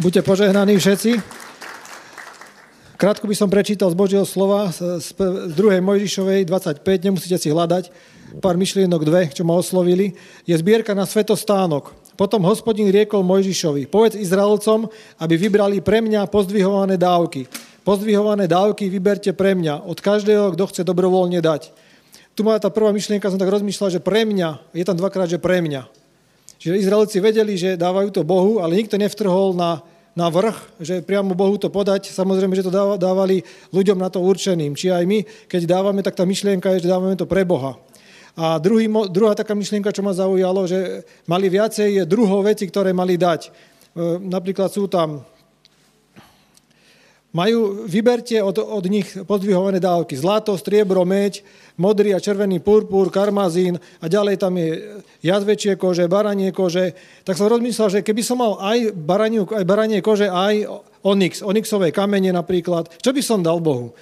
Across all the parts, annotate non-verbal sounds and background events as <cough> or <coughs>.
Buďte požehnaní všetci. Krátko by som prečítal z Božieho slova z 2. Mojžišovej 25, nemusíte si hľadať, pár myšlienok dve, čo ma oslovili. Je zbierka na svetostánok. Potom hospodin riekol Mojžišovi, povedz Izraelcom, aby vybrali pre mňa pozdvihované dávky. Pozdvihované dávky vyberte pre mňa, od každého, kto chce dobrovoľne dať. Tu má tá prvá myšlienka, som tak rozmýšľal, že pre mňa, je tam dvakrát, že pre mňa. Čiže Izraelci vedeli, že dávajú to Bohu, ale nikto nevtrhol na na vrch, že priamo Bohu to podať. Samozrejme, že to dávali ľuďom na to určeným. Či aj my, keď dávame, tak tá myšlienka je, že dávame to pre Boha. A druhý, druhá taká myšlienka, čo ma zaujalo, že mali viacej druhov veci, ktoré mali dať. E, napríklad sú tam majú, vyberte od, od nich pozdvihované dávky. Zlato, striebro, meď, modrý a červený purpur, karmazín a ďalej tam je jazvečie kože, baranie kože. Tak som rozmyslel, že keby som mal aj, baraniu, aj baranie kože, aj onyx, onyxové kamene napríklad, čo by som dal Bohu?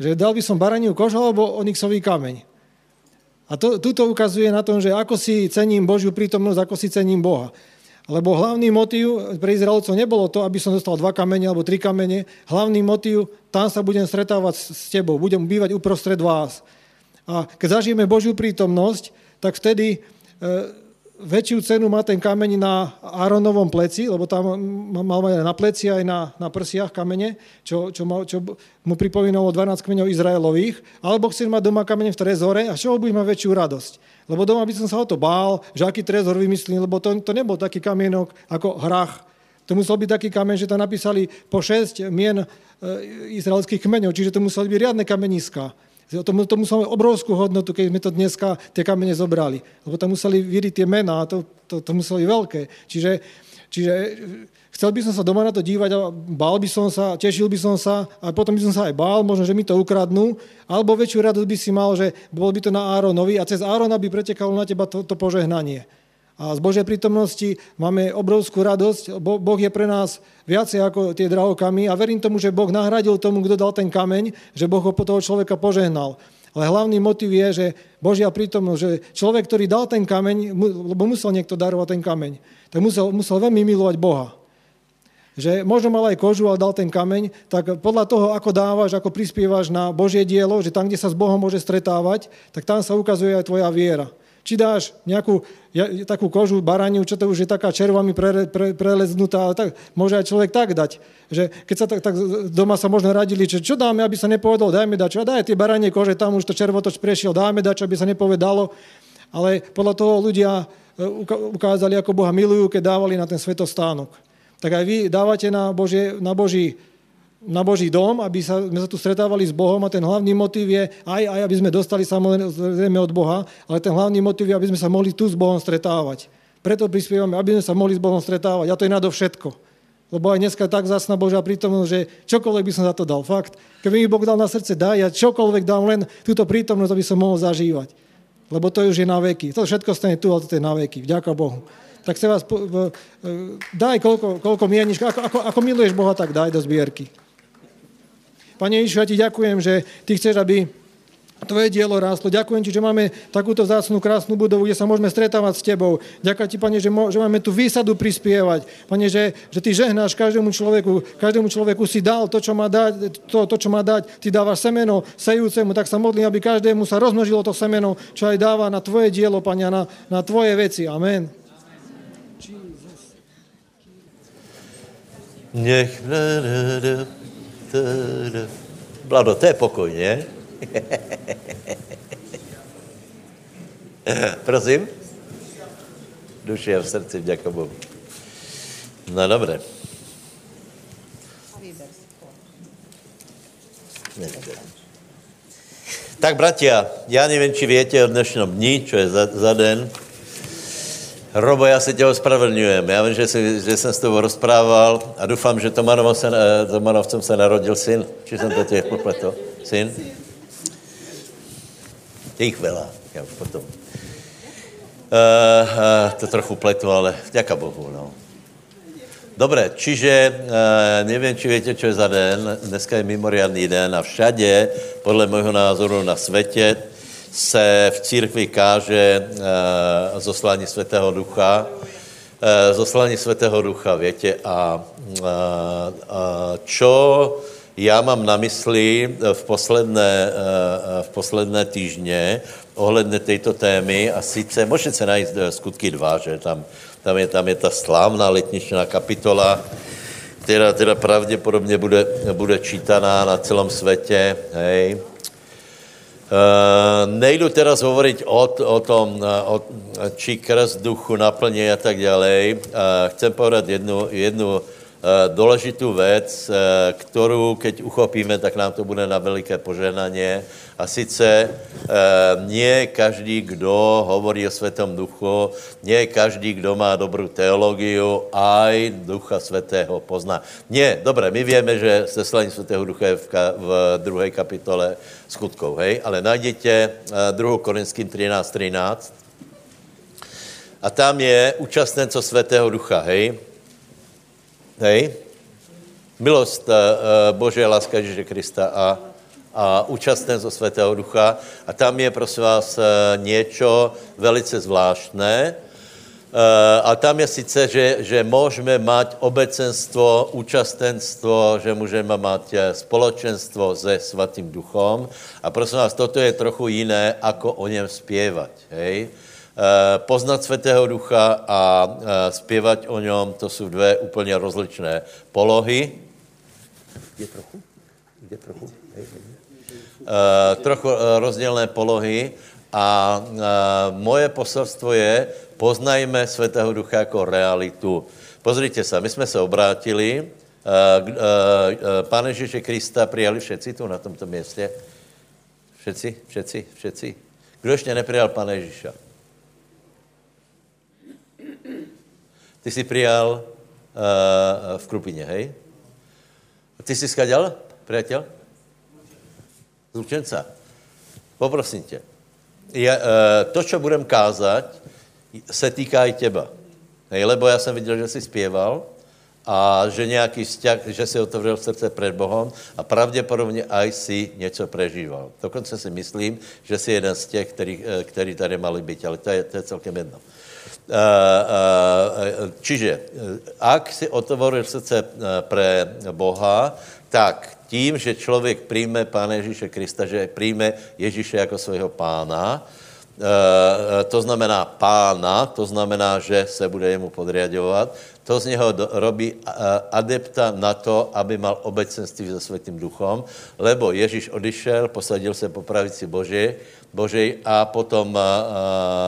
Že dal by som baraniu kožu alebo onyxový kameň? A to, tuto ukazuje na tom, že ako si cením Božiu prítomnosť, ako si cením Boha. Lebo hlavný motív pre Izraelcov nebolo to, aby som dostal dva kamene alebo tri kamene. Hlavný motív, tam sa budem stretávať s tebou, budem bývať uprostred vás. A keď zažijeme Božiu prítomnosť, tak vtedy e, väčšiu cenu má ten kameň na Áronovom pleci, lebo tam mal na pleci aj na, na prsiach kamene, čo, čo, mal, čo mu pripomínalo 12 kmeňov Izraelových, alebo chceš mať doma kamene v trezore a čoho budeš mať väčšiu radosť? Lebo doma by som sa o to bál, že aký trezor vymyslím, lebo to, to nebol taký kamienok ako hrach. To musel byť taký kameň, že tam napísali po šesť mien e, izraelských kmeňov, čiže to museli byť riadne kameniska. To, to muselo mať obrovskú hodnotu, keď sme to dneska tie kamene zobrali. Lebo tam museli vyriť tie mená to, to, to muselo byť veľké. Čiže, čiže chcel by som sa doma na to dívať a bál by som sa, tešil by som sa a potom by som sa aj bál, možno, že mi to ukradnú, alebo väčšiu radosť by si mal, že bol by to na Áronovi a cez Árona by pretekalo na teba to, to požehnanie. A z Božej prítomnosti máme obrovskú radosť. Boh je pre nás viacej ako tie drahokamy a verím tomu, že Boh nahradil tomu, kto dal ten kameň, že Boh ho po toho človeka požehnal. Ale hlavný motiv je, že Božia prítomnosť, že človek, ktorý dal ten kameň, lebo musel niekto darovať ten kameň, tak musel, musel veľmi milovať Boha že možno mal aj kožu, ale dal ten kameň, tak podľa toho, ako dávaš, ako prispievaš na Božie dielo, že tam, kde sa s Bohom môže stretávať, tak tam sa ukazuje aj tvoja viera. Či dáš nejakú ja, takú kožu, baraniu, čo to už je taká červami pre, pre, preleznutá, ale tak, môže aj človek tak dať. Že keď sa tak, tak doma sa možno radili, že čo dáme, aby sa nepovedalo, dajme dačo, a daj tie baranie kože, tam už to červotoč prešiel, dáme dačo, aby sa nepovedalo. Ale podľa toho ľudia e, ukázali, ako Boha milujú, keď dávali na ten svetostánok tak aj vy dávate na, Božie, na, Boží, na Boží dom, aby sa, sme sa tu stretávali s Bohom a ten hlavný motiv je aj, aj aby sme dostali samozrejme od Boha, ale ten hlavný motiv je, aby sme sa mohli tu s Bohom stretávať. Preto prispievame, aby sme sa mohli s Bohom stretávať. A to je všetko. Lebo aj dneska tak zasná Božia prítomnosť, že čokoľvek by som za to dal. Fakt. Keby mi Boh dal na srdce, daj, ja čokoľvek dám len túto prítomnosť, aby som mohol zažívať. Lebo to už je na veky. To všetko stane tu, ale to je na veky. Vďaka Bohu tak sa vás, daj, koľko, koľko mieníš, ako, ako, ako miluješ Boha, tak daj do zbierky. Pane Ježišu, ja ti ďakujem, že ty chceš, aby tvoje dielo rástlo. Ďakujem ti, že máme takúto vzácnú, krásnu budovu, kde sa môžeme stretávať s tebou. Ďakujem ti, pane, že, že máme tu výsadu prispievať. Pane, že, že ty žehnáš každému človeku, každému človeku si dal to, čo má dať, to, to, čo má dať. Ty dávaš semeno sejúcemu, tak sa modlím, aby každému sa rozmnožilo to semeno, čo aj dáva na tvoje dielo, pane, na, na tvoje veci. Amen. Nech... Blado, to je pokojně. <laughs> Prosím? Duši a v srdci, vďaka Bohu. No dobré. Tak, bratia, já nevím, či větě o dnešním dní, čo je za, za den, Robo, já se tě ospravedlňujem. Já vím, že, si, že jsem s tebou rozprával a doufám, že se, eh, Tomanovcem se narodil syn. Či jsem to těch popletl? Syn? Je jich veľa, já už potom. Uh, uh, to trochu pletu, ale vďaka Bohu, no. Dobre, čiže uh, nevím, či víte, co je za den. Dneska je mimoriadný den a všade, podle mého názoru na světě, se v církvi káže e, zoslání Svatého Ducha zoslání Svatého Ducha, větě, a, a, a čo já mám na mysli v posledné, v posledné týždně ohledně této témy a sice, můžete se najít skutky dva, že tam, tam, je, tam je ta slávná letničná kapitola, která teda pravděpodobně bude, bude čítaná na celém světě, hej. Uh, nejdu teraz hovoriť o, o tom, o, či krst duchu naplně a tak dále. Chcem povedat jednu, jednu Eh, důležitou věc, eh, kterou, keď uchopíme, tak nám to bude na veliké poženaně. A sice eh, nie každý, kdo hovorí o Světom duchu, nie každý, kdo má dobrou teologii, aj Ducha Svatého pozná. Nie, dobré, my víme, že seslání Svatého Ducha je v, ka, v druhé kapitole skutkov, hej? ale najděte 2. Korinským 13, 13 a tam je účastnenco Svatého Ducha, hej? Hej? Milost uh, Bože, láska Ježíše Krista a, a účastné zo Svatého Ducha. A tam je, prosím vás, uh, něco velice zvláštné. Uh, a tam je sice, že, že můžeme mať obecenstvo, účastenstvo, že můžeme mať společenstvo se Svatým Duchom. A prosím vás, toto je trochu jiné, ako o něm zpěvat. Hej? Eh, poznat Svatého Ducha a eh, zpěvat o něm, to jsou dvě úplně rozličné polohy. Je trochu? Je trochu? Hej, hej. Uh, trochu uh, rozdílné polohy a uh, moje poselstvo je, poznajme Svatého Ducha jako realitu. Pozrite se, my jsme se obrátili, Pane Ježíše Krista přijali všetci tu na tomto městě? Všetci, všetci, všetci. Kdo ještě nepřijal Pane Ježíša? Ty jsi přijal uh, v Krupině, hej? Ty jsi skaděl, přítel? Z Lučenca. Poprosím tě. Je, uh, to, co budem kázat, se týká i těba. Hej, lebo já jsem viděl, že jsi zpěval a že nějaký vzťah, že si otevřel srdce před Bohem a pravděpodobně aj si něco prežíval. Dokonce si myslím, že jsi jeden z těch, který, eh, který tady mali být, ale to je, to je celkem jedno. Eh, eh, čiže, eh, ak si otvoril srdce pre Boha, tak tím, že člověk přijme Pána Ježíše Krista, že přijme Ježíše jako svého pána, to znamená pána, to znamená, že se bude jemu podriadovat, to z něho robí adepta na to, aby mal obecenství se Světým duchom, lebo Ježíš odišel, posadil se po pravici Boží, Boží a potom,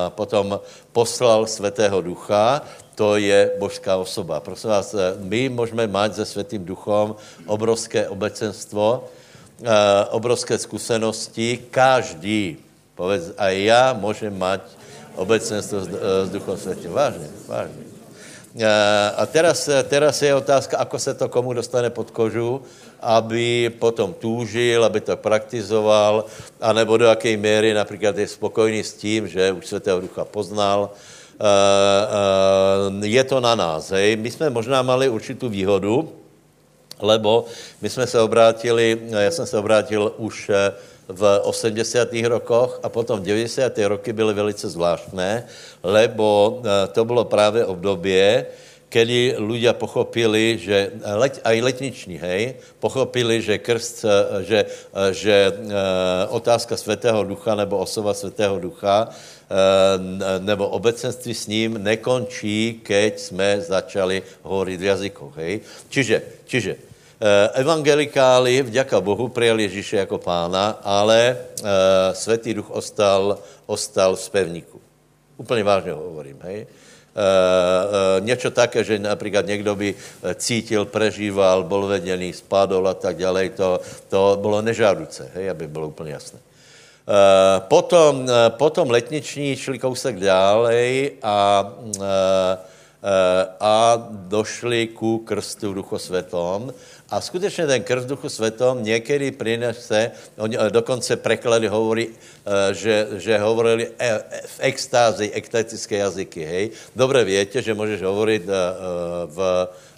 potom poslal Svatého Ducha, to je božská osoba. Prosím vás, my můžeme mít se Světým Duchom obrovské obecenstvo, obrovské zkušenosti, každý, povedz, a já můžem mít obecenstvo s, s Duchom Světým. Vážně, vážně. A teraz, teraz je otázka, ako se to komu dostane pod kožu, aby potom túžil, aby to praktizoval, anebo do jaké míry například je spokojný s tím, že už Svatého Ducha poznal. Je to na nás. Hej. My jsme možná mali určitou výhodu, lebo my jsme se obrátili, já jsem se obrátil už eh, v 80. rokoch a potom v 90. roky byly velice zvláštné, lebo eh, to bylo právě období, kedy ľudia pochopili, že let, aj letniční, hej, pochopili, že krst, eh, že, eh, že otázka Svatého Ducha nebo osoba Svatého Ducha nebo obecenství s ním nekončí, keď jsme začali hovorit v jazykoch, hej. Čiže, čiže evangelikáli, vďaka Bohu, přijali Ježíše jako pána, ale Svatý Duch ostal, ostal v spevníku. Úplně vážně hovorím, hej. Uh, uh, něco také, že například někdo by cítil, prežíval, byl vedený, spadl a tak dále, to, to bylo nežáduce, hej, aby bylo úplně jasné. Uh, potom, potom letniční šli kousek dále a, a došli ku krstu v Duchu Svetom a skutečně ten krst duchu světom někdy přinese, oni eh, dokonce preklady hovorí, eh, že, že hovorili eh, v extázi, ektetické jazyky, hej. Dobře větě, že můžeš hovorit v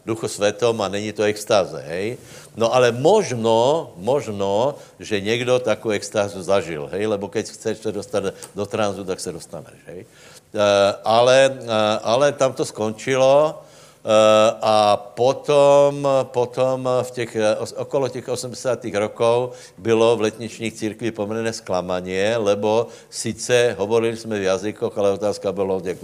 duchu světom a není to extáze, hej. No ale možno, možno, že někdo takovou extázu zažil, hej, lebo keď chceš se dostat do tranzu, tak se dostaneš, hej. ale, ale tam to skončilo a potom, potom v těch, okolo těch 80. rokov bylo v letničních církví poměrně zklamaně, lebo sice hovorili jsme v jazykoch, ale otázka bylo, jak,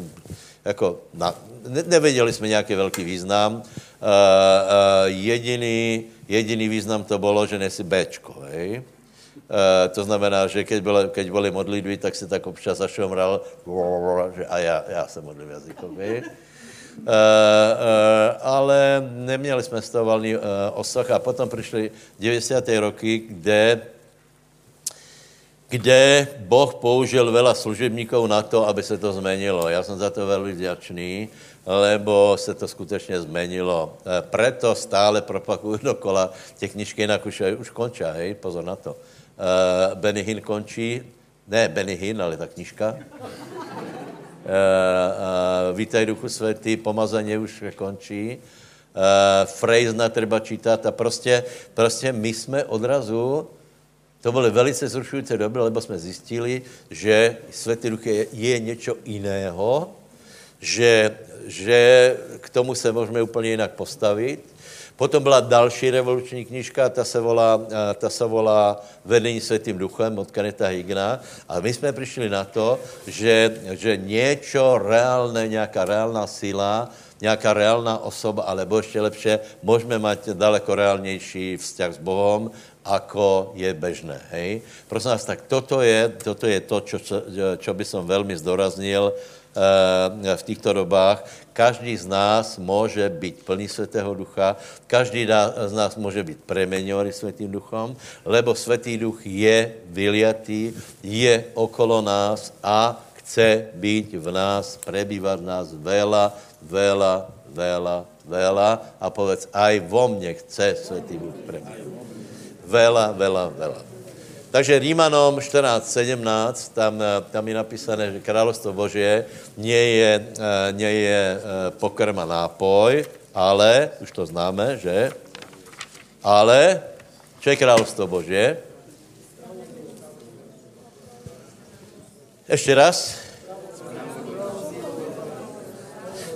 jako, na, ne, nevěděli jsme nějaký velký význam. Uh, jediný, jediný význam to bylo, že nesi Bčko, hej? Uh, to znamená, že keď, bylo, keď byly modlitby, tak si tak občas zašomral, že a já, já se modlím jazykově. Uh, uh, ale neměli jsme z toho valný uh, osah a potom přišly 90. roky, kde kde Boh použil veľa služebníkov na to, aby se to zmenilo. Já jsem za to velmi vděčný, lebo se to skutečně zmenilo. Preto stále propakuju dokola, tie knižky jinak už, už končí, hej, pozor na to. Benny Hinn končí, ne Benny Hinn, ale ta knižka. Uh, uh, Vítaj Duchu Světý, pomazání už končí. Frejzna treba čítat a prostě, prostě my jsme odrazu, to byly velice zrušující doby, lebo jsme zjistili, že Světý Duch je, je něco jiného, že, že k tomu se můžeme úplně jinak postavit. Potom byla další revoluční knižka, ta se volá, eh, ta se volá Vedení světým duchem od Kaneta Higna. A my jsme přišli na to, že, že něco reálné, nějaká reálná síla, nějaká reálná osoba, alebo ještě lepše, můžeme mít daleko reálnější vzťah s Bohem, ako je bežné. Hej? Prosím vás, tak toto je, toto je to, čo, čo, čo by som veľmi zdoraznil v týchto dobách. Každý z nás může být plný Svatého Ducha, každý z nás může být premenovaný Svatým Duchom, lebo Svatý Duch je vyliatý, je okolo nás a chce být v nás, prebývat v nás veľa, veľa, veľa, veľa a povedz, aj vo mne chce Svatý Duch prebývat. Vela, vela, vela. Takže Rímanom 14.17, tam, tam je napísané, že královstvo Božie nie je, eh, nie je eh, pokrm a nápoj, ale, už to známe, že? Ale, čo je královstvo Božie? Ještě raz.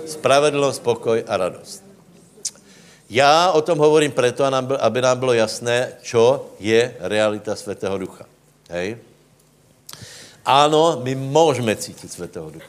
Spravedlnost, pokoj a radost. Já o tom hovorím proto, aby nám bylo jasné, čo je realita Svatého Ducha. Hej? Ano, my můžeme cítit Svatého Ducha.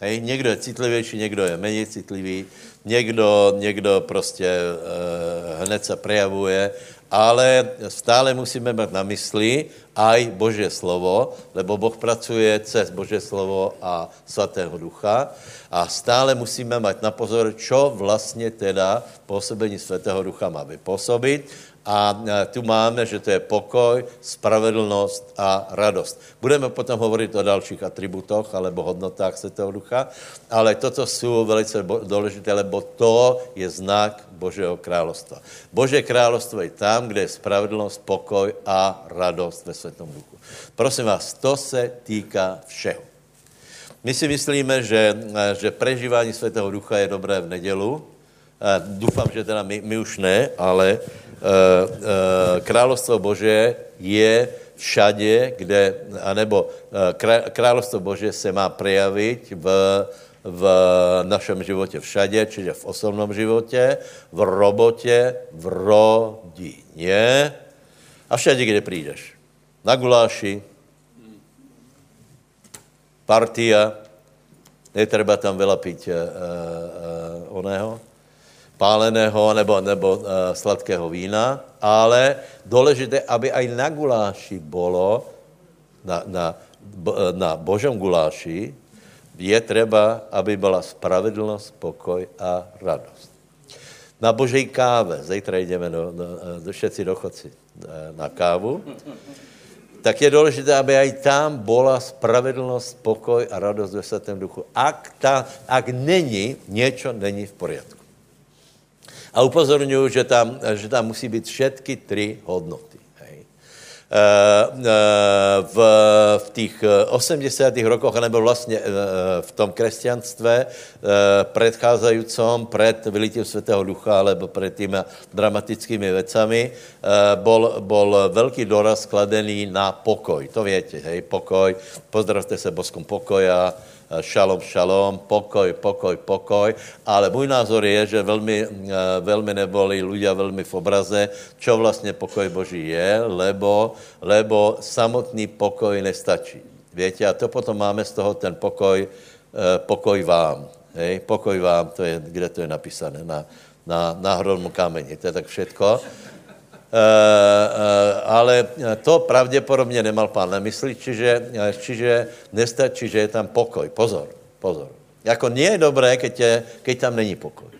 Hej? Někdo je citlivější, někdo je méně citlivý, někdo, někdo prostě uh, hned se prejavuje, ale stále musíme mít na mysli aj Boží slovo, lebo Boh pracuje cez Boží slovo a Svatého Ducha a stále musíme mít na pozor, čo vlastně teda působení Svatého Ducha má vypůsobit. A tu máme, že to je pokoj, spravedlnost a radost. Budeme potom hovorit o dalších atributoch alebo hodnotách Svatého Ducha, ale toto jsou velice důležité, lebo to je znak Božího královstva. Boží královstvo je tam, kde je spravedlnost, pokoj a radost ve Světom Duchu. Prosím vás, to se týká všeho. My si myslíme, že, že prežívání Svatého Ducha je dobré v nedělu. Doufám, že teda my, my už ne, ale královstvo Bože je všade, kde, anebo uh, královstvo Bože se má prejavit v, v našem životě všade, čiže v osobnom životě, v robotě, v rodině a všade, kde přijdeš. Na guláši, partia, netreba tam veľa uh, uh, oného, páleného nebo, nebo uh, sladkého vína, ale důležité, aby aj na guláši bolo, na, na, na božom guláši, je třeba, aby byla spravedlnost, pokoj a radost. Na božej káve, zítra jdeme do, do, do všetci do chodci na kávu, tak je důležité, aby i tam byla spravedlnost, pokoj a radost ve svatém duchu. Ak, ta, ak není, něco není v poriadku. A upozorňuji, že tam, že tam musí být všetky tři hodnoty. Eh, eh, v, v těch 80. rokoch, nebo vlastně eh, v tom křesťanstve předcházejícím před vylitím Svatého Ducha, alebo před těmi dramatickými vecami, bol, bol velký doraz skladený na pokoj. To větě, hej, pokoj, pozdravte se boskom pokoja, šalom, šalom, pokoj, pokoj, pokoj, ale můj názor je, že velmi, eh, velmi neboli ľudia velmi v obraze, čo vlastně pokoj Boží je, lebo, lebo samotný pokoj nestačí. Víte, a to potom máme z toho ten pokoj, pokoj vám. Hej, pokoj vám, to je, kde to je napísané, na, na, na hromu kameni, to je tak všetko. Uh, uh, ale to pravděpodobně nemal pán na mysli, čiže, čiže nestačí, že je tam pokoj. Pozor, pozor. Jako nie je dobré, keď, je, keď tam není pokoj.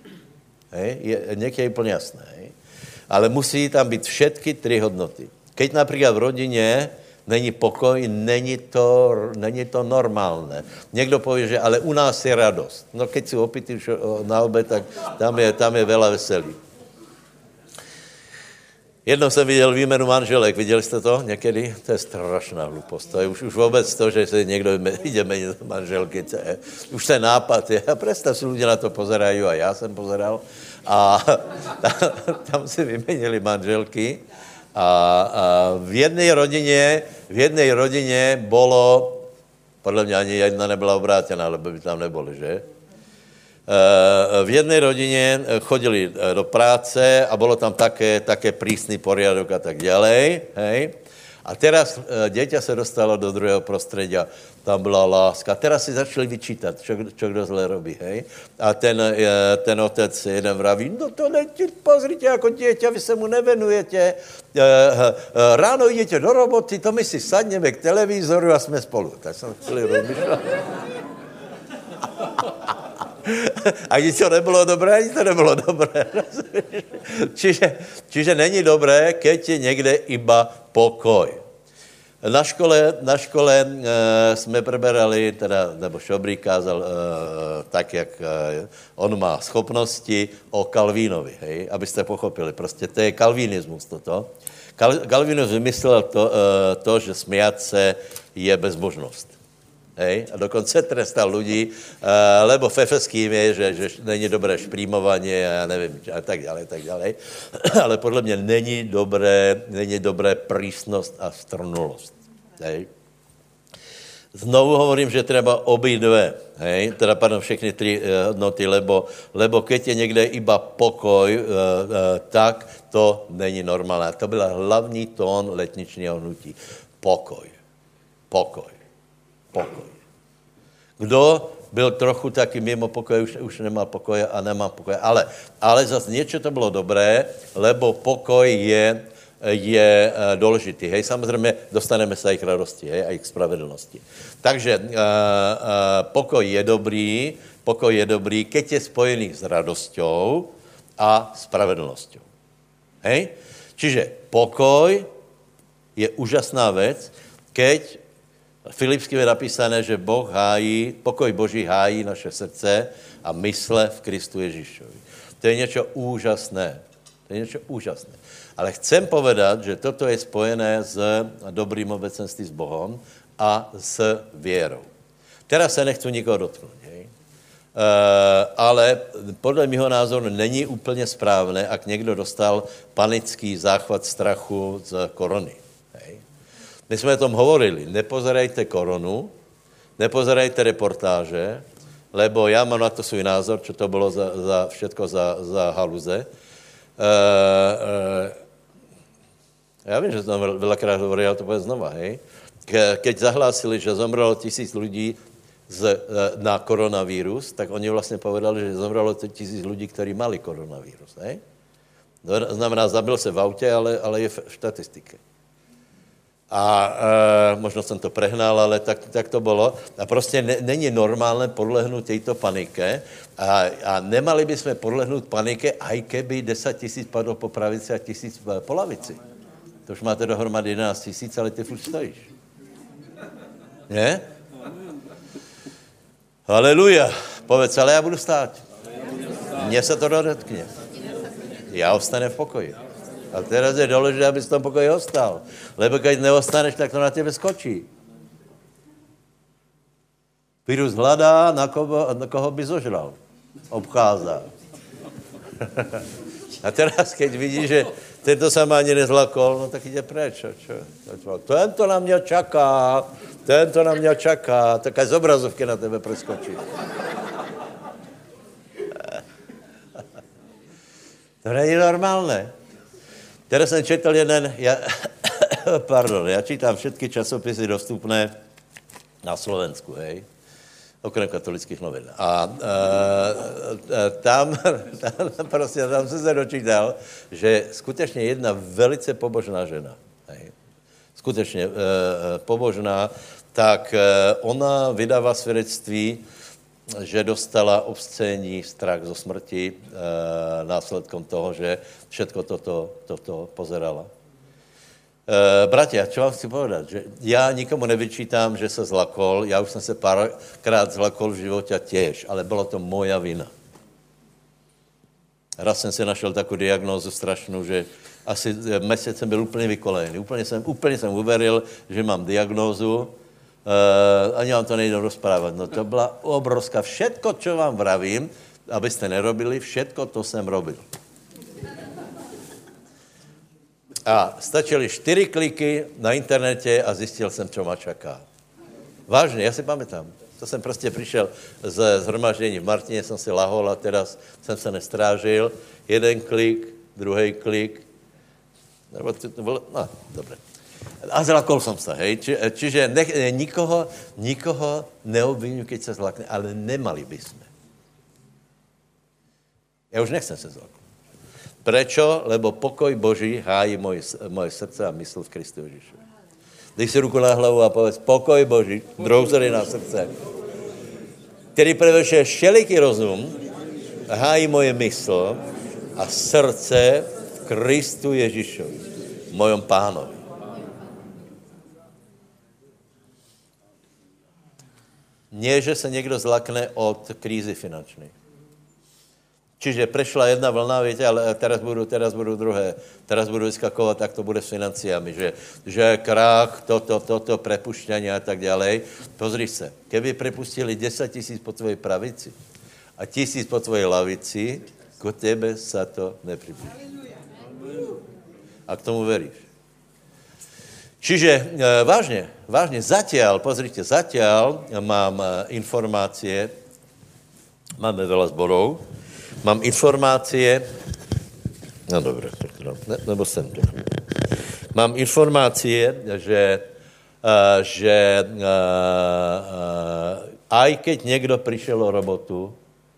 Hej? Je, někde je úplně jasné. Hej? Ale musí tam být všetky tři hodnoty. Keď například v rodině není pokoj, není to, není to normálné. Někdo pově, že ale u nás je radost. No keď si opitý na obed, tak tam je, tam je vela veselí. Jednou jsem viděl výměnu manželek, viděli jste to někdy? To je strašná hlupost. To je už, už vůbec to, že se někdo jde měnit manželky. To je, už ten nápad je. A představ si, lidé na to pozerají a já jsem pozeral. A <laughs> tam, tam si vyměnili manželky. A, a v jedné rodině, v jedné rodině bylo, podle mě ani jedna nebyla obrátěna, ale by tam neboli, že? Eh, v jedné rodině eh, chodili eh, do práce a bylo tam také, také prísný poriadok a tak dále. Hej? A teraz dieťa se dostalo do druhého prostředí, tam byla láska. Teraz si začali vyčítat, čo, čo kdo zle robí, hej? A ten, ten otec jeden vraví, no to ne, pozrite, jako dieťa, vy se mu nevenujete, ráno jdete do roboty, to my si sadneme k televízoru a jsme spolu. Tak jsem chvíli rozmýšlel. <laughs> ani to nebylo dobré, ani to nebylo dobré. <laughs> čiže, čiže není dobré, keď je někde iba pokoj. Na škole, na škole e, jsme preberali, teda, nebo Šobrý kázal e, tak, jak e, on má schopnosti o Kalvínovi, hej, abyste pochopili. Prostě to je kalvínismus toto. Kal, Kalvinus vymyslel to, e, to, že smějat se je bezbožnost. Hej? A dokonce trestal lidi, uh, lebo v je, že, že není dobré šprýmování a já nevím, a tak dále, tak dále. <clears throat> Ale podle mě není dobré, není dobré prísnost a strnulost. Hej? Znovu hovorím, že třeba obě dvě, hej? teda pardon, všechny tři uh, hodnoty, lebo, lebo keď je někde iba pokoj, uh, tak to není normálné. To byl hlavní tón letničního hnutí. Pokoj. Pokoj pokoj. Kdo byl trochu taky mimo pokoj, už, už nemá pokoje a nemá pokoje. Ale, ale zase něco to bylo dobré, lebo pokoj je, je uh, důležitý. Hej, samozřejmě dostaneme se i k radosti, hej, a i k spravedlnosti. Takže uh, uh, pokoj je dobrý, pokoj je dobrý, keď je spojený s radosťou a spravedlností. Hej? Čiže pokoj je úžasná věc, keď Filipským je napísané, že Boh hájí, pokoj Boží hájí naše srdce a mysle v Kristu Ježíšovi. To je něco úžasné. To je něco úžasné. Ale chcem povedat, že toto je spojené s dobrým obecenství s Bohem a s věrou. Teraz se nechci nikoho dotknout. Uh, ale podle mého názoru není úplně správné, ak někdo dostal panický záchvat strachu z korony. My jsme o tom hovorili. Nepozerajte koronu, nepozerajte reportáže, lebo já mám na to svůj názor, co to bylo za, za všetko za, za haluze. E, e, já vím, že to velakrát hovoril, ale to bude znova, hej. Ke, keď zahlásili, že zomrelo tisíc lidí z, e, na koronavírus, tak oni vlastně povedali, že zomrelo tisíc lidí, kteří mali koronavírus, hej. To znamená, zabil se v autě, ale, ale je v statistike. A e, možno jsem to prehnal, ale tak, tak to bylo. A prostě ne, není normálné podlehnout této panike a, a nemali bychom podlehnout panike, aj keby 10 tisíc padlo po pravici a tisíc po lavici. To už máte dohromady 11 tisíc, ale ty furt stojíš. Ne? Haleluja. Povedz, ale já budu stát. Mně se to dotkne. Já ostane v pokoji. A teraz je důležité, abys v tom pokoji ostal. Lebo když neostaneš, tak to na tebe skočí. Virus hledá, na koho, na koho by zožral. Obcházá. <laughs> A teraz, keď vidí, že tento má ani nezlakol, no tak ide preč. Čo? Tento na mě čaká, tento na mě čaká, taká z obrazovky na tebe preskočí. <laughs> To není normálné. Teraz jsem četl jeden, ja, <coughs> pardon, já čítám všetky časopisy dostupné na Slovensku, hej okrem katolických novin. A, a tam, <laughs> tam, prostě, tam jsem se dočítal, že skutečně jedna velice pobožná žena, hej, skutečně e, pobožná, tak e, ona vydává svědectví, že dostala obscénní strach zo smrti e, následkom toho, že všetko toto, toto pozerala. Uh, bratia, čo vám chci povedať? Že já nikomu nevyčítám, že se zlakol, já už jsem se párkrát zlakol v životě těž, ale bylo to moja vina. Raz jsem si našel takovou diagnózu strašnou, že asi eh, měsíc jsem byl úplně vykolejený. Úplně jsem, úplně jsem uveril, že mám diagnózu, uh, ani vám to nejde rozprávat. No to byla obrovská. Všetko, co vám vravím, abyste nerobili, všetko to jsem robil. A stačily čtyři kliky na internete a zjistil jsem, co ma čaká. Vážně, já si pamätám. To jsem prostě přišel z zhromaždění v Martině, jsem si lahol a teraz jsem se nestrážil. Jeden klik, druhý klik. Nebo to, to bylo, no, dobré. A zlakol jsem se, hej. Či, čiže nech, nikoho, nikoho neobvinuji, keď se zlakne, ale nemali bychom. Já už nechcem se zlaknout. Prečo? Lebo pokoj Boží hájí moje, moje srdce a mysl v Kristu Ježíšu. Dej si ruku na hlavu a povedz, pokoj Boží, druhou na srdce, který prevršuje všeliký rozum, hájí moje mysl a srdce v Kristu Ježíšovi, mojom pánovi. Nie, že se někdo zlakne od krízy finanční. Čiže prešla jedna vlna, víte, ale teraz budou, teraz budou druhé. Teraz budou vyskakovat, tak to bude s financiami, že, že krách, toto, toto, prepušťání a tak dále. Pozri se, keby prepustili 10 tisíc po tvojej pravici a tisíc po tvojej lavici, k tebe sa to nepriblíži. A k tomu veríš. Čiže e, vážně, vážně, zatiaľ, pozrite, zatiaľ mám e, informácie, máme veľa zborov, Mám informácie, no dobré, no, ne, nebo jsem to. Mám informácie, že, uh, že aj keď někdo přišel o robotu,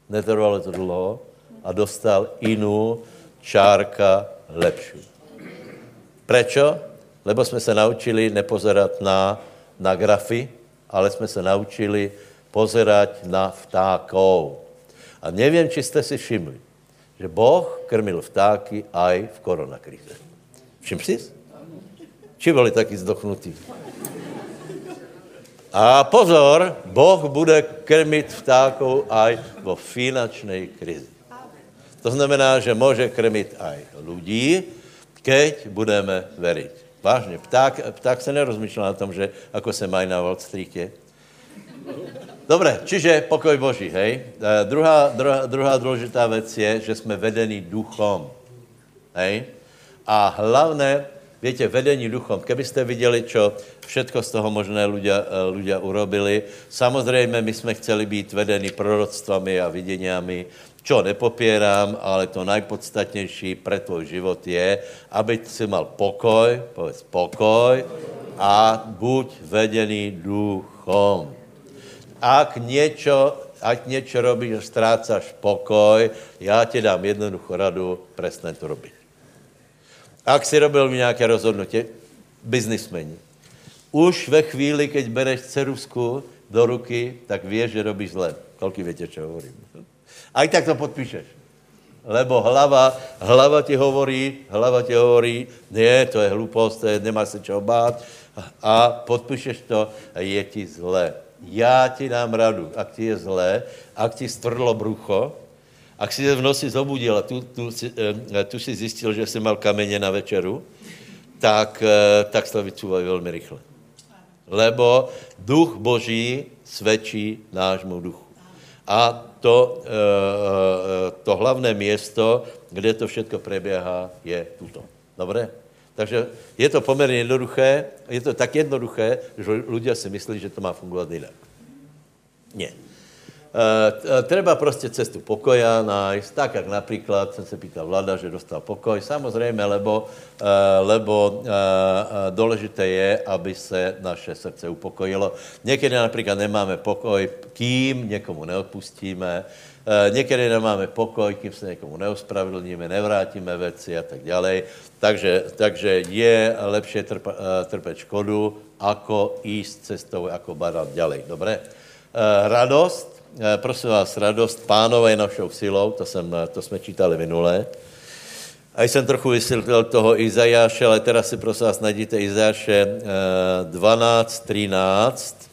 netrvalo to dlouho a dostal jinou čárka lepší. Prečo? Lebo jsme se naučili nepozerat na, na grafy, ale jsme se naučili pozerať na vtákov. A nevím, či jste si všimli, že Boh krmil vtáky aj v koronakrize. Všim si? Či byli taky zdochnutí? A pozor, Boh bude krmit vtákov aj vo finančnej krizi. To znamená, že může krmit aj lidí, keď budeme veriť. Vážně, pták, pták se nerozmýšlel na tom, že ako se mají na Wall Streetě, Dobre, čiže pokoj Boží, hej. E, druhá, druhá, druhá důležitá věc je, že jsme vedení duchom, hej. A hlavné, víte, vedení duchom. Kebyste viděli, čo všetko z toho možné ľudia, ľudia urobili. Samozřejmě my jsme chceli být vedení proroctvami a viděniami, čo nepopírám, ale to najpodstatnější pre tvoj život je, aby si mal pokoj, povedz pokoj, a buď vedený duchom ak niečo, ak niečo robíš a pokoj, já ti dám jednoduchou radu, presne to robiť. Ak si robil nějaké rozhodnutí, biznismeni, už ve chvíli, keď bereš cerusku do ruky, tak vieš, že robíš zle. Koľko viete, čo hovorím? Aj tak to podpíšeš. Lebo hlava, hlava ti hovorí, hlava ti hovorí, nie, to je hlupost, to je, nemá se čeho bát. A podpíšeš to a je ti zle já ti dám radu, ak ti je zlé, ak ti stvrdlo brucho, ak si se v noci zobudil a tu, tu, eh, tu si zjistil, že jsi mal kameně na večeru, tak, eh, tak to velmi rychle. Lebo duch Boží svědčí nášmu duchu. A to, to hlavné město, kde to všechno preběhá, je tuto. Dobré? Takže je to poměrně jednoduché, je to tak jednoduché, že lidé si myslí, že to má fungovat jinak. Ne. E, treba prostě cestu pokoja nájsť, tak jak například, jsem se pýtal Vlada, že dostal pokoj, samozřejmě, lebo, e, lebo e, důležité je, aby se naše srdce upokojilo. Někdy například nemáme pokoj, kým někomu neodpustíme, někdy nemáme pokoj, kým se někomu neospravedlníme, nevrátíme věci a tak dále. Takže, takže je lepší trp, trpět škodu, ako jíst cestou jako baran ďalej. Dobré? Radost, Eh, prosím vás, radost pánové je našou silou, to, jsem, eh, to jsme čítali minule. A jsem trochu vysvětlil toho Izajáše, ale teraz si prosím vás najděte Izajáše 12, 13.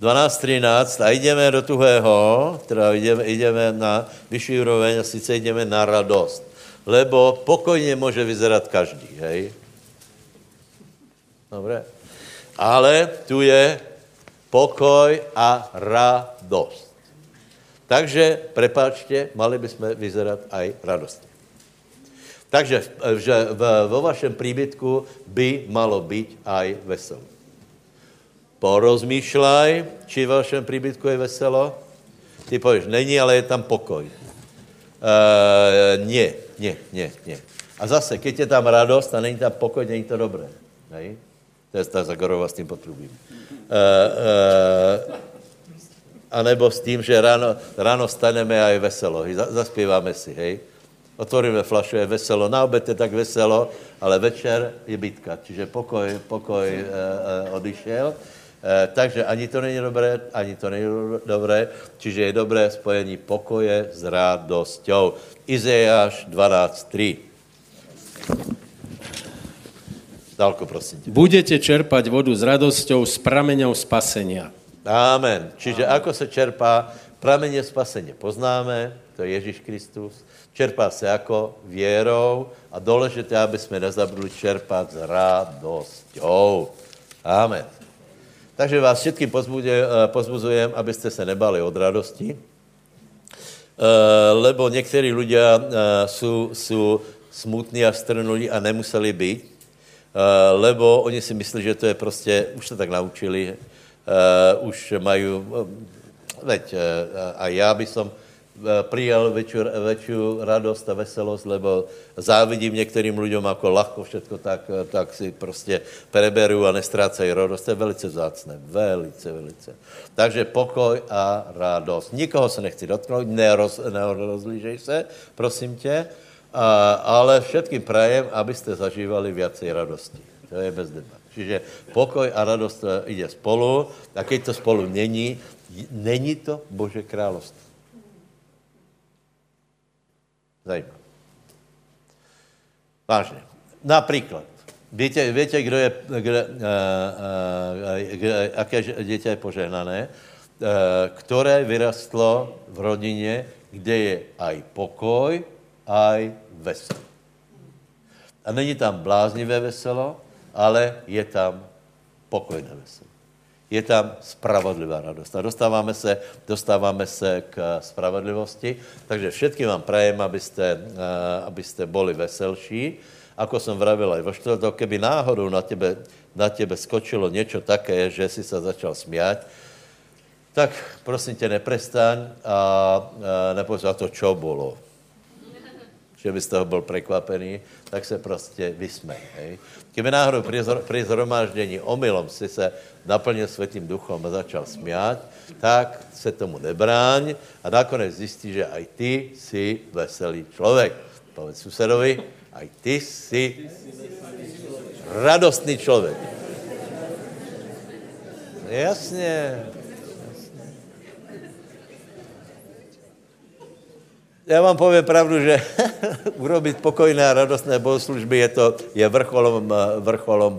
Dvanáct, třináct a jdeme do tuhého, teda jdeme, jdeme na vyšší úroveň a sice jdeme na radost. Lebo pokojně může vyzerat každý, hej? Dobré. Ale tu je pokoj a radost. Takže, prepáčte, mali bychom vyzerat aj radostně. Takže že v, vo vašem príbytku by malo být aj veselo. Porozmýšľaj, či v vašem príbytku je veselo. Ty pověš, není, ale je tam pokoj. E, nie, nie, nie, nie. A zase, keď je tam radost a není tam pokoj, není to dobré. Nej? To je ta Zagorova s tím potrubím. E, e, a nebo s tím, že ráno, ráno staneme a je veselo. Zaspíváme si, hej. Otvoríme flašu, je veselo. Na obed je tak veselo, ale večer je bitka. Čiže pokoj, pokoj e, e, odišel. E, takže ani to není dobré, ani to není dobré. Čiže je dobré spojení pokoje s radosťou. Izeáš 12.3. Dálko, prosím tě. Budete čerpať vodu s radosťou z prameňou spasenia. Amen. Čiže Amen. ako se čerpá? Pramene spasení poznáme, to je Ježíš Kristus. Čerpá se jako věrou a důležité, aby jsme nezabudli čerpat s radosťou. Amen. Takže vás všetkým eh, pozbuzujem, abyste se nebali od radosti, eh, lebo někteří lidé jsou, jsou smutní a strnulí a nemuseli být. Eh, lebo oni si myslí, že to je prostě, už se tak naučili, uh, už mají, eh, veď, a já bych som přijal větší, radost a veselost, lebo závidím některým lidem, jako lahko všetko, tak, tak si prostě preberu a nestrácají radost. To je velice vzácné, velice, velice. Takže pokoj a radost. Nikoho se nechci dotknout, neroz, nerozlížej se, prosím tě. Ale všetkým prajem, abyste zažívali viacej radosti. To je bez debat. Čiže pokoj a radost e, ide spolu a keď to spolu není, není to Bože království. Zajímavé. Vážně. Například. Víte, víte kdo je, kde, kde, jaké dítě je požehnané, uh, které vyrastlo v rodině, kde je aj pokoj, aj veselo. A není tam bláznivé veselo, ale je tam pokojné veselo. Je tam spravodlivá radost. A dostáváme se, dostáváme se k spravedlivosti. Takže všetky vám prajem, abyste, uh, abyste boli veselší. Ako jsem vravil aj vo štvrtok, keby náhodou na tebe, na tebe skočilo něco také, že si se začal smiať, tak prosím tě, neprestaň a, a nepoď za to, čo bolo že by z toho byl překvapený, tak se prostě vysmej. Hej. Kdyby náhodou při, zhromáždění omylom si se naplnil světým duchom a začal smiát, tak se tomu nebráň a nakonec zjistí, že aj ty jsi veselý člověk. Povedz susedovi, aj ty jsi radostný člověk. Jasně. Já vám povím pravdu, že <laughs> urobit pokojné a radostné bohoslužby je to je vrcholom, vrcholom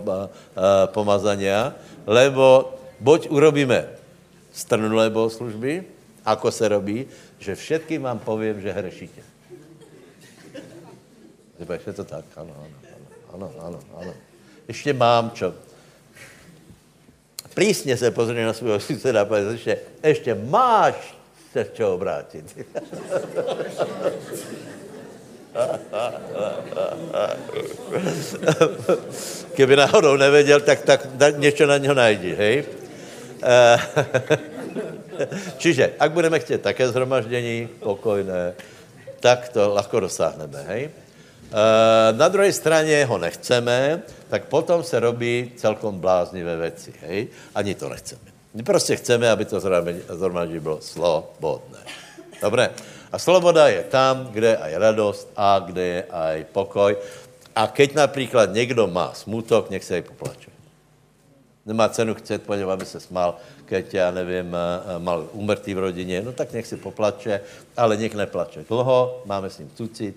pomazania, lebo buď urobíme strnulé bohoslužby, ako se robí, že všetkým vám povím, že hrešíte. Je to tak? Ano, ano, ano, ano, ano. Ještě mám čo. Prísně se pozrie na svého <laughs> suseda a ještě, ještě máš se v čeho obrátit. Keby náhodou nevěděl, tak, tak, tak něco na něho najdi, hej? Eh, čiže, ak budeme chtět také zhromaždění, pokojné, tak to lahko dosáhneme, hej? Eh, na druhé straně ho nechceme, tak potom se robí celkom bláznivé věci, hej? Ani to nechceme. My prostě chceme, aby to zhromaždění bylo slobodné. Dobré. A sloboda je tam, kde je aj radost a kde je aj pokoj. A keď například někdo má smutok, nech se jej poplače. Nemá cenu chcet po něm, aby se smál, keď, já nevím, eh, mal umrtý v rodině, no tak nech si poplače, ale nech neplače dlouho, máme s ním cucit,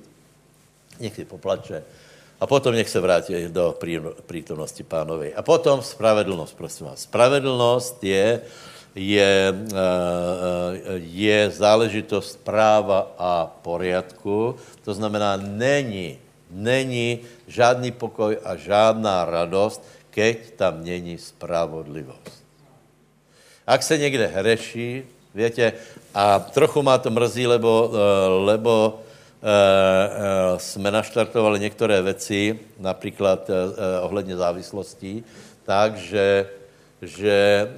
nech si poplače a potom nech se vrátí do prítomnosti pánovi. A potom spravedlnost, prosím vás. Spravedlnost je, je, eh, je záležitost práva a poriadku. To znamená, není, není žádný pokoj a žádná radost, keď tam není spravodlivost. Ak se někde hreší, větě, a trochu má to mrzí, lebo, eh, lebo jsme naštartovali některé věci, například ohledně závislostí, takže že e,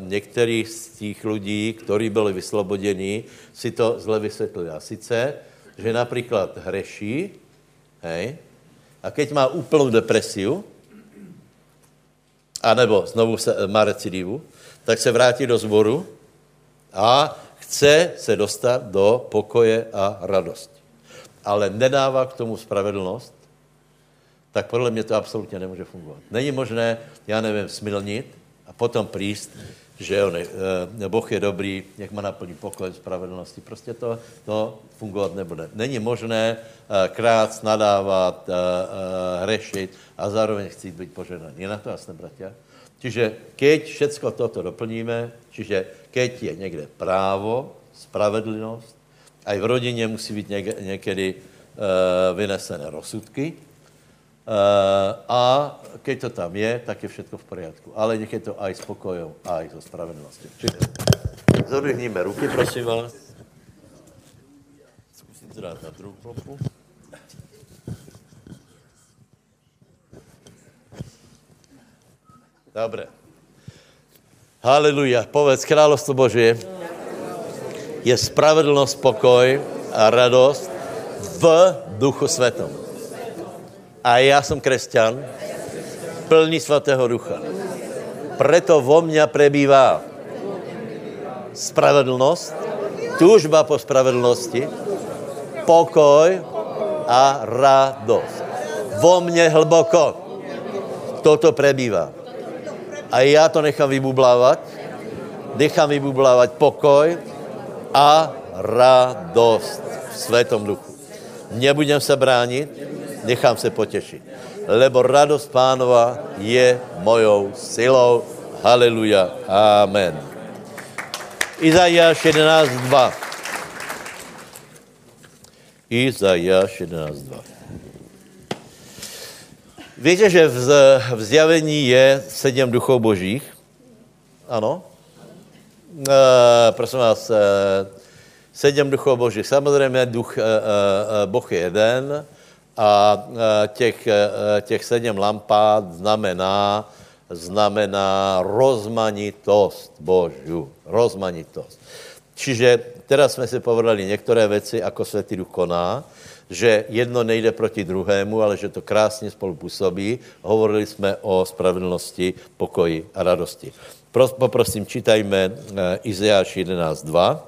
některý z těch lidí, kteří byli vysloboděni, si to zle vysvětlili. A sice, že například hreší, hej, a keď má úplnou depresiu, anebo znovu se, má recidivu, tak se vrátí do zboru a chce se dostat do pokoje a radosti. Ale nedává k tomu spravedlnost, tak podle mě to absolutně nemůže fungovat. Není možné, já nevím, smilnit a potom příst, že on, e, Boh je dobrý, jak má naplní pokoj, spravedlnosti. Prostě to, to fungovat nebude. Není možné e, krát, nadávat, e, e, hrešit a zároveň chcít být poženaný. Je na to jasné, bratia? Čiže keď všecko toto doplníme, čiže keď je někde právo, spravedlnost, a i v rodině musí být někdy e, vynesené rozsudky, Eh, a keď to tam je, tak je všechno v poriadku. Ale nech je to aj s pokojou, aj so spravedlností. Zodvihníme ruky, prosím vás. Zkusím to dát na druhou klopu. Dobré. Haleluja. Povedz, královstvo Boží je spravedlnost, pokoj a radost v duchu svetom. A já jsem křesťan, plný svatého ducha. Preto vo mňa prebývá spravedlnost, túžba po spravedlnosti, pokoj a radost. Vo mně hlboko toto prebývá. A já to nechám vybublávat, nechám vybublávat pokoj a radost v Světom duchu. Nebudem se bránit, nechám se potěšit. Lebo radost pánova je mojou silou. Haleluja. Amen. Izajáš 11.2. Izajáš 11.2. Víte, že v, v zjavení je sedm duchů božích? Ano? E, prosím vás, e, sedm duchů božích. Samozřejmě duch, e, e, Boh je jeden, a těch, těch sedm lampád znamená, znamená rozmanitost Božu. Rozmanitost. Čiže teraz jsme si povedali některé věci, jako Světý Duch koná, že jedno nejde proti druhému, ale že to krásně spolu působí. Hovorili jsme o spravedlnosti, pokoji a radosti. Poprosím, čítajme Izeáš 11.2.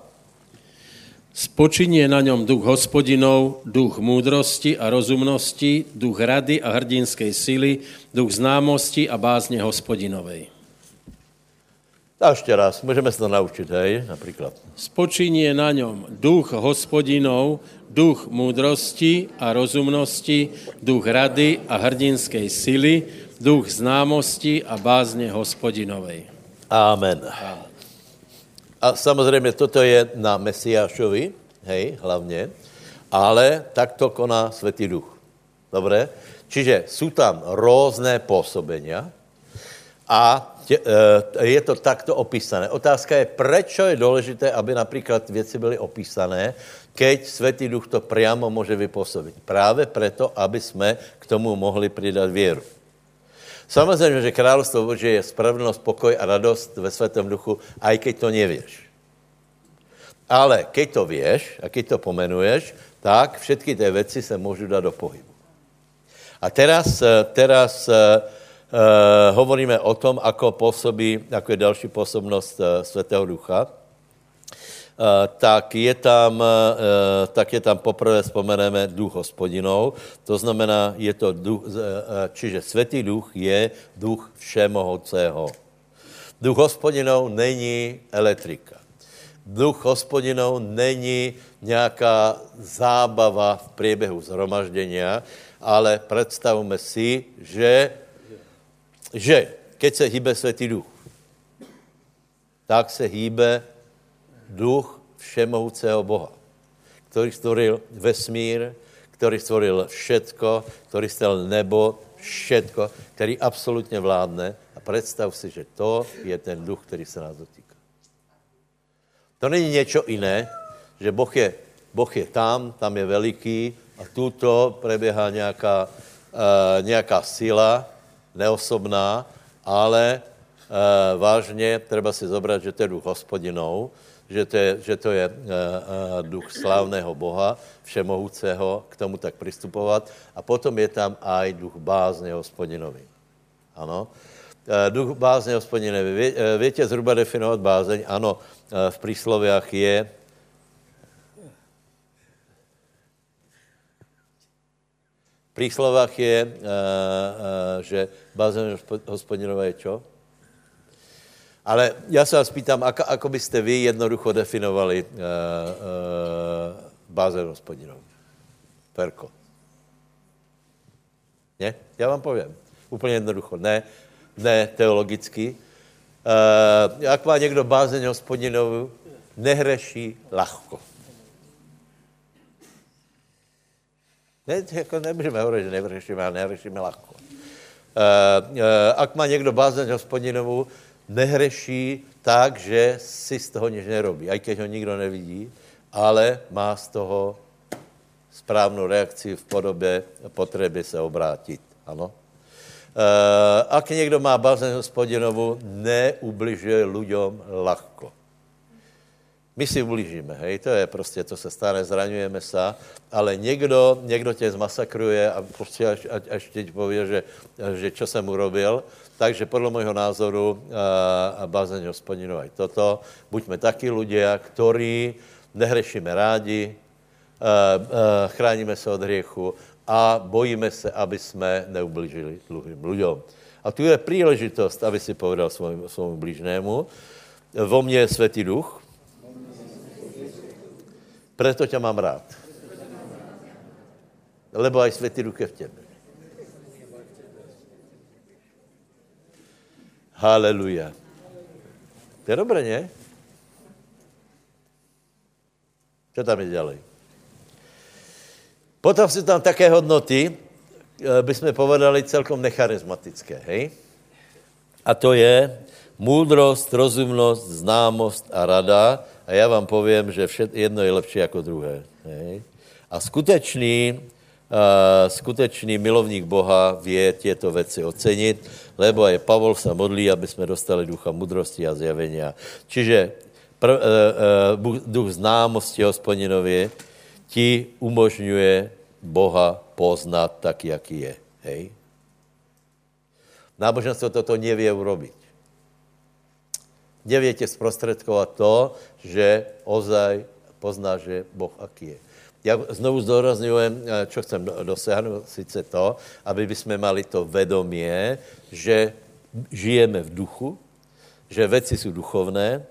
Spočinie na ňom duch hospodinov, duch múdrosti a rozumnosti, duch rady a hrdinskej sily, duch známosti a bázně hospodinovej. A ještě raz, můžeme se to naučit, hej, například. Spočinie na ňom duch hospodinov, duch múdrosti a rozumnosti, duch rady a hrdinskej sily, duch známosti a bázně hospodinovej. Amen. Amen. A samozřejmě toto je na Mesiášovi, hej, hlavně, ale tak to koná Světý Duch. Dobré? Čiže jsou tam různé působenia A tě, e, je to takto opísané. Otázka je, proč je důležité, aby například věci byly opísané, keď Světý Duch to priamo může vypůsobit. Právě proto, aby jsme k tomu mohli přidat věru. Samozřejmě, že královstvo Bože je spravedlnost, pokoj a radost ve Světém Duchu, i keď to nevíš. Ale keď to věš a keď to pomenuješ, tak všetky ty věci se můžou dát do pohybu. A teraz, eh, teraz uh, hovoríme o tom, ako působí, ako je další působnost uh, Svatého Ducha. Uh, tak je tam, tak je tam poprvé vzpomeneme duch hospodinov, to znamená, je to duch, čiže Svatý duch je duch všemohoucého. Duch hospodinov není elektrika. Duch hospodinov není nějaká zábava v průběhu zhromaždění, ale představme si, že, že keď se hýbe Světý duch, tak se hýbe duch všemohoucího Boha, který stvoril vesmír, který stvoril všetko, který stvoril nebo, všetko, který absolutně vládne. A představ si, že to je ten duch, který se nás dotýká. To není něco jiné, že boh je, boh je tam, tam je veliký a tuto preběhá nějaká, uh, nějaká síla, neosobná, ale uh, vážně treba si zobrat, že to je duch hospodinou, že to je, že to je uh, uh, duch slávného Boha, všemohoucého, k tomu tak přistupovat. A potom je tam aj duch bázně hospodinovi. Ano. Uh, duch bázně hospodinovi. Vě, uh, větě zhruba definovat bázeň? Ano, Eh, v prísloviach je, v príslovách je, uh, uh, že bazén hospodinové je čo? Ale já se vás pýtam, ako, ako byste vy jednoducho definovali uh, uh, bazén hospodinov? Perko. Ne? Já vám povím. Úplně jednoducho. Ne, ne teologicky, Uh, jak má někdo bázeň hospodinovu, nehreší lahko. Ne, jako nemůžeme hovorit, že nehrešíme, ale nehrešíme lahko. Uh, uh, ak má někdo bázeň hospodinovu, nehreší tak, že si z toho nic nerobí, i když ho nikdo nevidí, ale má z toho správnou reakci v podobě potřeby se obrátit. Ano? Uh, ak někdo má bazén hospodinovu, neubližuje lidem lahko. My si ublížíme, hej, to je prostě, to se stane, zraňujeme se, ale někdo, někdo tě zmasakruje a prostě až, až, až teď pově, že, že čo jsem urobil, takže podle mého názoru uh, bazén hospodinov aj toto, buďme taky ľudia, ktorí nehrešíme rádi, uh, uh, chráníme se od hriechu, a bojíme se, aby jsme neublížili druhým lidem. A tu je příležitost, aby si povedal svému blížnému, vo mně je světý duch, proto tě mám rád. Lebo aj světý duch je v těbe. Haleluja. To je dobré, ne? Co tam je dělej? Potom jsou tam také hodnoty, eh, bychom povedali celkom necharizmatické, hej? A to je moudrost, rozumnost, známost a rada. A já vám povím, že vše, jedno je lepší jako druhé. Hej? A skutečný, uh, skutečný milovník Boha vě těto věci ocenit, lebo je Pavol se modlí, aby jsme dostali ducha mudrosti a zjavenia. Čiže pr, uh, uh, duch známosti hospodinově, ti umožňuje Boha poznat tak, jaký je. Hej? Náboženstvo toto nevě urobiť. Neviete zprostredkovat to, že ozaj pozná, že Boh aký je. Já znovu zdůrazňujem, čo chcem dosáhnout, sice to, aby jsme mali to vedomie, že žijeme v duchu, že věci jsou duchovné,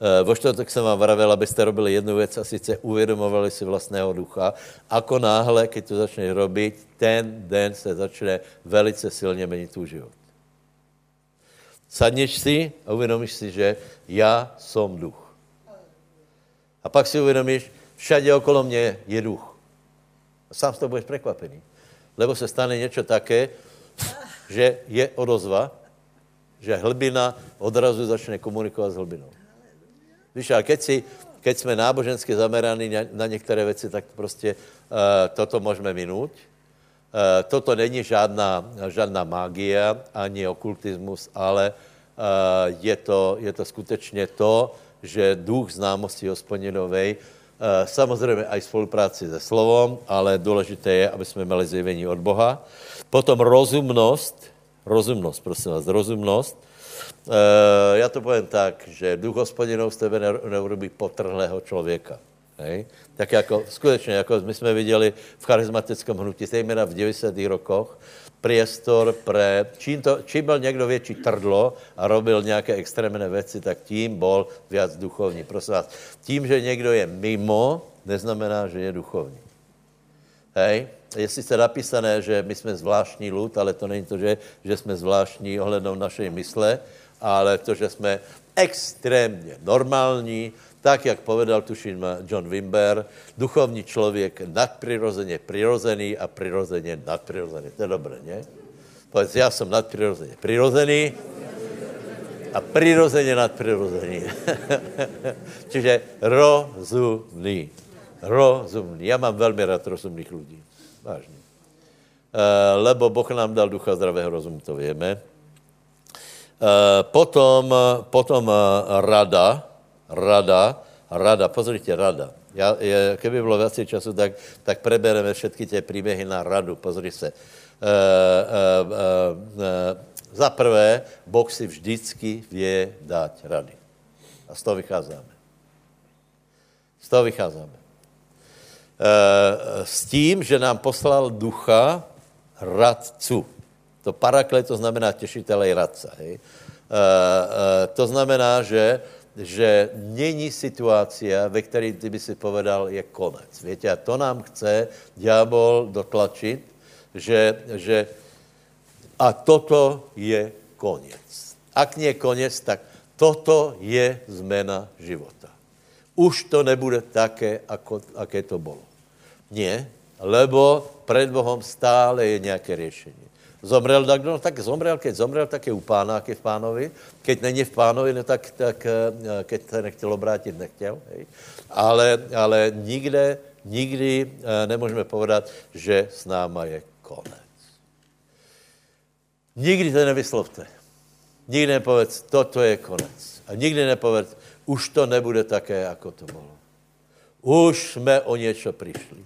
Eh, vo čtvrtek jsem vám vravel, abyste robili jednu věc a sice uvědomovali si vlastného ducha. Ako náhle, keď to začneš robit, ten den se začne velice silně měnit tvůj život. Sadneš si a uvědomíš si, že já jsem duch. A pak si uvědomíš, všade okolo mě je duch. A sám z toho budeš překvapený. Lebo se stane něco také, že je odozva že hlbina odrazu začne komunikovat s hlbinou. Víš, ale keď, si, keď jsme nábožensky zameraní na, některé věci, tak prostě uh, toto můžeme minúť. Uh, toto není žádná, žádná mágia ani okultismus, ale uh, je, to, je to skutečně to, že duch známosti hospodinovej, uh, samozřejmě aj spolupráci se slovom, ale důležité je, aby jsme měli zjevení od Boha. Potom rozumnost, rozumnost, prosím vás, rozumnost, já to povím tak, že duch hospodinov z tebe neurobí potrhlého člověka. Hej? Tak jako, skutečně, jako my jsme viděli v charismatickém hnutí, zejména v 90. rokoch, priestor pre, čím, to, čím byl někdo větší trdlo a robil nějaké extrémné věci, tak tím byl viac duchovní. Prosím vás, tím, že někdo je mimo, neznamená, že je duchovní. Hej? Je sice napísané, že my jsme zvláštní lud, ale to není to, že, že jsme zvláštní ohlednou našej mysle, ale to, že jsme extrémně normální, tak, jak povedal, tuším, John Wimber, duchovní člověk nadprirozeně přirozený a přirozeně nadprirozený. To je dobré, ne? Povedz, já jsem nadprirozeně přirozený a přirozeně nadprirozený. <laughs> Čiže rozumný. Rozumný. Já mám velmi rád rozumných lidí. Vážně. Uh, lebo Boh nám dal ducha zdravého rozumu, to víme. Uh, potom, potom uh, rada, rada, rada, pozrite, rada. Já, je, keby bylo více času, tak, tak prebereme všetky ty příběhy na radu. Pozri se. Uh, uh, uh, uh, za prvé, Boh si vždycky vě dát rady. A z toho vycházíme. Z toho vycházíme. Uh, s tím, že nám poslal ducha radcu. To parakle, to znamená těšitele i radca. Hej? Uh, uh, to znamená, že že není situace, ve které ty by si povedal, je konec. Víte, a to nám chce ďábel dotlačit, že, že a toto je konec. Ak nie konec, tak toto je zmena života. Už to nebude také, ako, aké to bylo. Nie, lebo před Bohem stále je nějaké řešení. Zomrel tak, no tak zomrel, keď zomrel, tak je u pána, jak je v pánovi. Keď není v pánovi, no tak, tak eh, keď se nechtěl obrátit, nechtěl. Hej. Ale, ale nikde, nikdy eh, nemůžeme povedat, že s náma je konec. Nikdy to nevyslovte. Nikdy nepovedz, toto je konec. A nikdy nepovedz, už to nebude také, jako to bylo. Už jsme o něco přišli.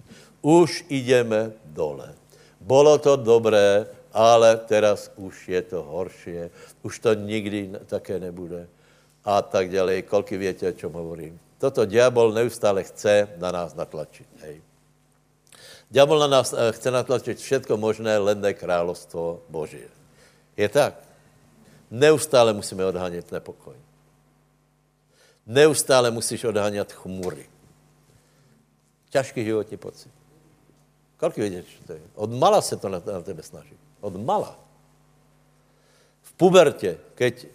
Už jdeme dole. Bylo to dobré, ale teraz už je to horší, už to nikdy také nebude a tak dále. Kolky větě, o čem hovorím. Toto diabol neustále chce na nás natlačit. Hej. Diabol na nás eh, chce natlačit všetko možné, len ne královstvo Boží. Je tak. Neustále musíme odhánět nepokoj. Neustále musíš odhánět chmury. Těžký životní pocit. Kolik vědět, to je? Od mala se to na, na tebe snaží. Od mala. V pubertě, keď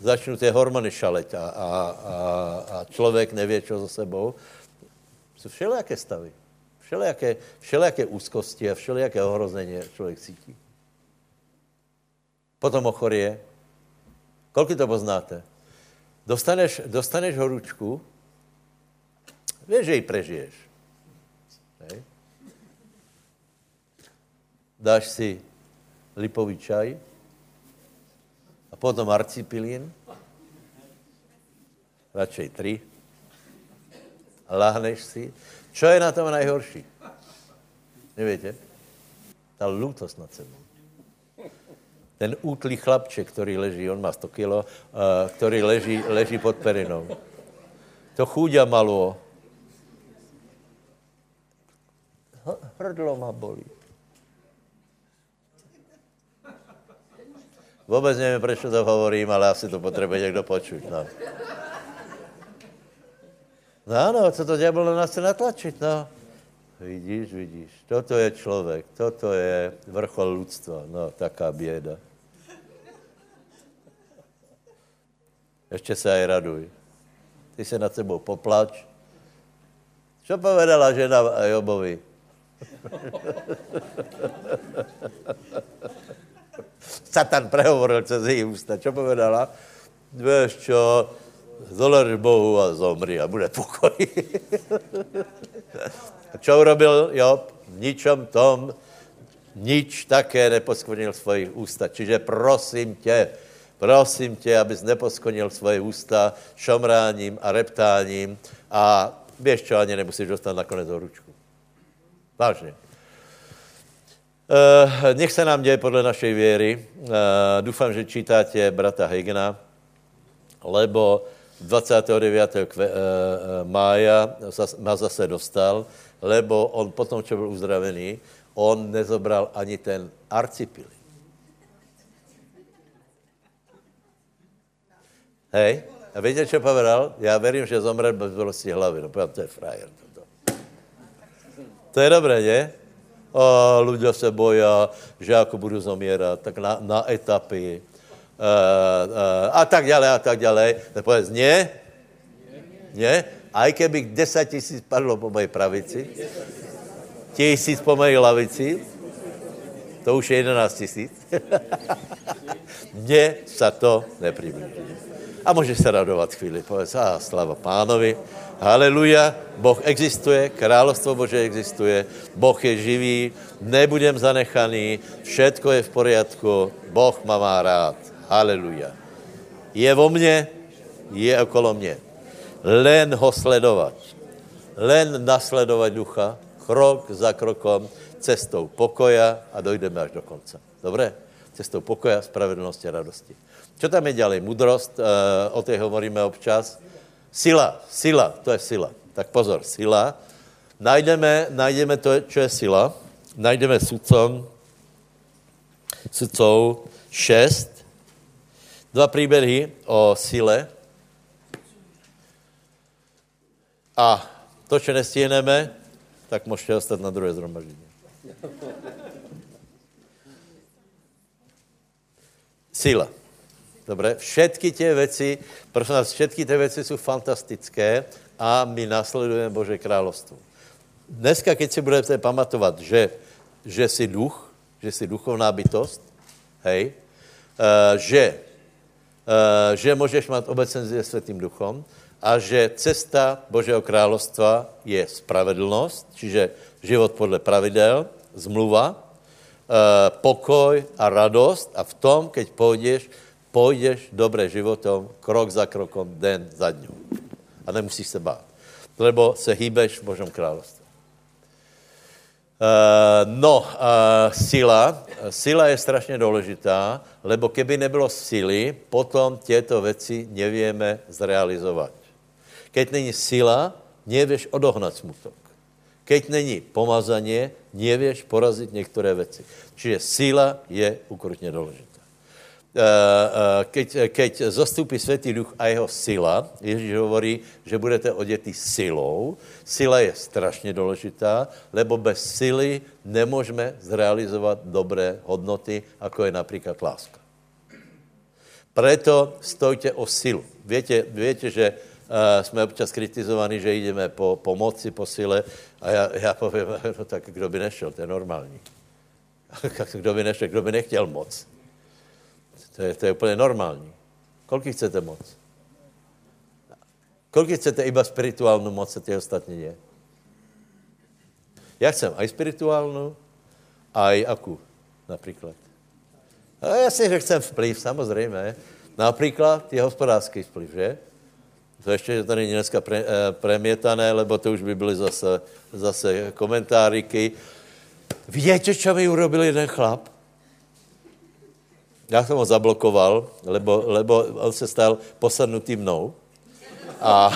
začnou ty hormony šalet a, a, a, a člověk neví, co za sebou, jsou všelijaké stavy. Všelijaké, všelijaké úzkosti a všelijaké ohrození člověk cítí. Potom ochorie. Kolik to poznáte? Dostaneš, dostaneš horúčku, víš, že ji prežiješ. Hej? Dáš si lipový čaj a potom arcipilín, radšej tři, láhneš si. Čo je na tom nejhorší? Nevíte? Ta lutost nad sebou. Ten útlý chlapček, který leží, on má 100 kilo, který leží, leží pod perinou. To chúďa malo. Hrdlo má bolí. Vůbec nevím, proč to hovorím, ale asi to potřebuje někdo počuť. No. No ano, co to ďábel na nás chce natlačit, no. Vidíš, vidíš, toto je člověk, toto je vrchol lidstva, no, taká běda. Ještě se aj raduj. Ty se nad sebou poplač. Co povedala žena Jobovi? Satan prehovoril cez její ústa. Čo povedala? Víš čo, zolež Bohu a zomri a bude pokoj. <laughs> a čo urobil Job? V ničom tom nič také neposkonil svojich ústa. Čiže prosím tě, prosím tě, abys neposkonil svoje ústa šomráním a reptáním a víš čo, ani nemusíš dostat nakonec ručku. Vážně. Uh, nech se nám děje podle našej věry. Uh, doufám, že čítáte brata Hegena, lebo 29. Kve, uh, mája ma zase dostal, lebo on potom, čo byl uzdravený, on nezobral ani ten arcipil. Hej? A víte, čo povedal? Já verím, že zomrel bez bolesti hlavy. No povedal, to je frajer. To, to je dobré, ne? A ľudia se boja, že jako budu zomírat, tak na, na etapy. Uh, uh, a tak ďalej, a tak ďalej. Tak povedz, nie? Nie? Aj keby 10 tisíc padlo po mojej pravici, tisíc po mojej lavici, to už je 11 tisíc. <laughs> Mně se to nepriblíží. A můžeš se radovat chvíli, povedz, a slava pánovi, haleluja, Boh existuje, královstvo Bože existuje, Boh je živý, nebudem zanechaný, všetko je v poriadku, Boh má má rád, haleluja. Je vo mně, je okolo mě. Len ho sledovat, len nasledovat ducha, krok za krokom, cestou pokoja a dojdeme až do konce. Dobré? Cestou pokoja, spravedlnosti a radosti. Co tam je ďalej? Mudrost, uh, o té hovoríme občas. Sila, sila, to je sila. Tak pozor, sila. Najdeme, najdeme to, čo je sila. Najdeme sudcom, sudcov 6. Dva příběhy o sile. A to, čo nestihneme, tak můžete ostat na druhé zhromaždění. Sila. Dobre, všetky tie veci, prosím vás, všetky tie veci jsou fantastické a my nasledujeme Bože královstvo. Dneska, keď si budete pamatovat, že, že jsi duch, že jsi duchovná bytost, hej, uh, že, uh, že můžeš mít obecenství se Světým duchom, a že cesta Božího královstva je spravedlnost, čiže život podle pravidel, zmluva, eh, pokoj a radost a v tom, keď půjdeš, půjdeš dobré životom, krok za krokom, den za dňou. A nemusíš se bát, lebo se hýbeš v Božom království. Uh, no, uh, sila. Sila je strašně důležitá, lebo keby nebylo síly, potom těto věci nevieme zrealizovat. Keď není sila, nevieš odohnat smutok. Keď není pomazaně, nevieš porazit některé věci. Čiže síla je ukrutně důležitá. Eh, eh, keď, keď zastupí Světý duch a jeho sila, Ježíš hovorí, že budete odětí silou. Sila je strašně důležitá, lebo bez sily nemůžeme zrealizovat dobré hodnoty, jako je například láska. Preto stojte o silu. Víte, víte že Uh, jsme občas kritizovaní, že jdeme po pomoci, po sile a já, já povím, <laughs> no tak kdo by nešel, to je normální. <laughs> kdo by nešel, kdo by nechtěl moc. To je, to je úplně normální. Kolik chcete moc? Kolik chcete iba spirituálnu moc a ty ostatní je? Já chcem aj spirituálnu, aj akú například. Já si že chcem vplyv, samozřejmě. Například je hospodářský vplyv, že? To ještě to není dneska pre, eh, premietané, lebo to už by byly zase, zase komentáriky. Víte, čo mi urobil jeden chlap? Já jsem ho zablokoval, lebo, lebo on se stal posadnutý mnou. A,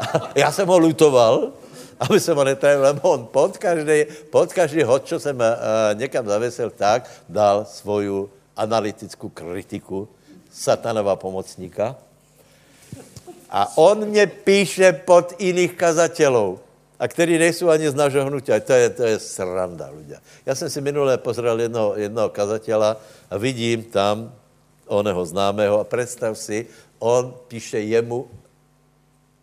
a <laughs> já jsem ho lutoval, aby jsem ho netrávil, lebo on pod každý, pod každý hod, čo jsem uh, někam zavěsil, tak dal svoju analytickou kritiku satanova pomocníka. A on mě píše pod jiných kazatelů, a který nejsou ani z našeho hnutia. To je, to je sranda, ľudia. Já jsem si minule pozrel jednoho, jednoho kazatela a vidím tam oného známého a představ si, on píše jemu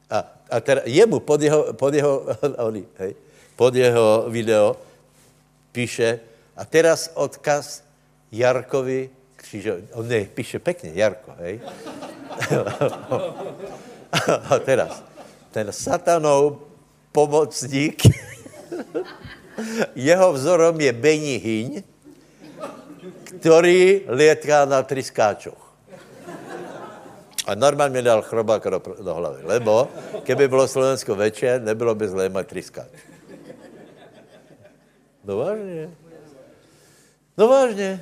a, a teda jemu pod jeho, pod jeho, <laughs> oni, hej, pod jeho video píše a teraz odkaz Jarkovi křížo... On ne, píše pěkně, Jarko, hej? <laughs> A teraz, ten satanov pomocník, <laughs> jeho vzorom je Beni Hyň, který létá na tryskáčoch. A normálně mi dal chrobák do, do hlavy, lebo keby bylo Slovensko večer, nebylo by zlé mať tryskáč. No vážně. No vážně.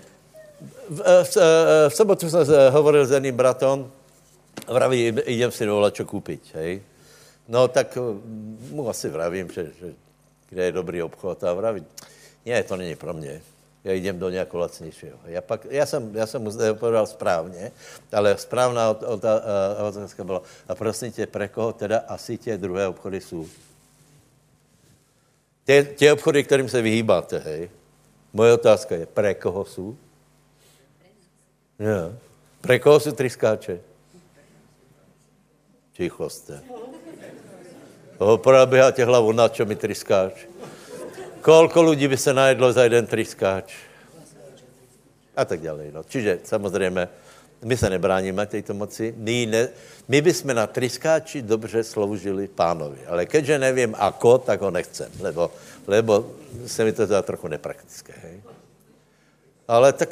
V, eh, v, eh, v sobotu jsem hovoril s jedným bratom, vraví, idem si dovolat čo koupit, hej. No tak eh, mu asi vravím, že, že kde je dobrý obchod a vraví, ne, to není pro mě. Já jdem do nějakého lacnějšího. Já, pak, já, jsem, já jsem mu odpověděl správně, ale správná otázka byla, a prosím tě, pre koho teda asi tě druhé obchody jsou? Tě, tě obchody, kterým se vyhýbáte, hej, moje otázka je, pre koho jsou? Ja. Pre koho jsou tryskáče? Ticho jste. Probíháte hlavu, na čo mi tryskáč? Kolko lidí by se najedlo za jeden tryskáč? A tak dále. No. Čiže samozřejmě, my se nebráníme této moci. My, ne, my bychom na tryskáči dobře sloužili pánovi. Ale keďže nevím ako, tak ho nechcem, lebo, lebo se mi to zdá trochu nepraktické. Hej? Ale tak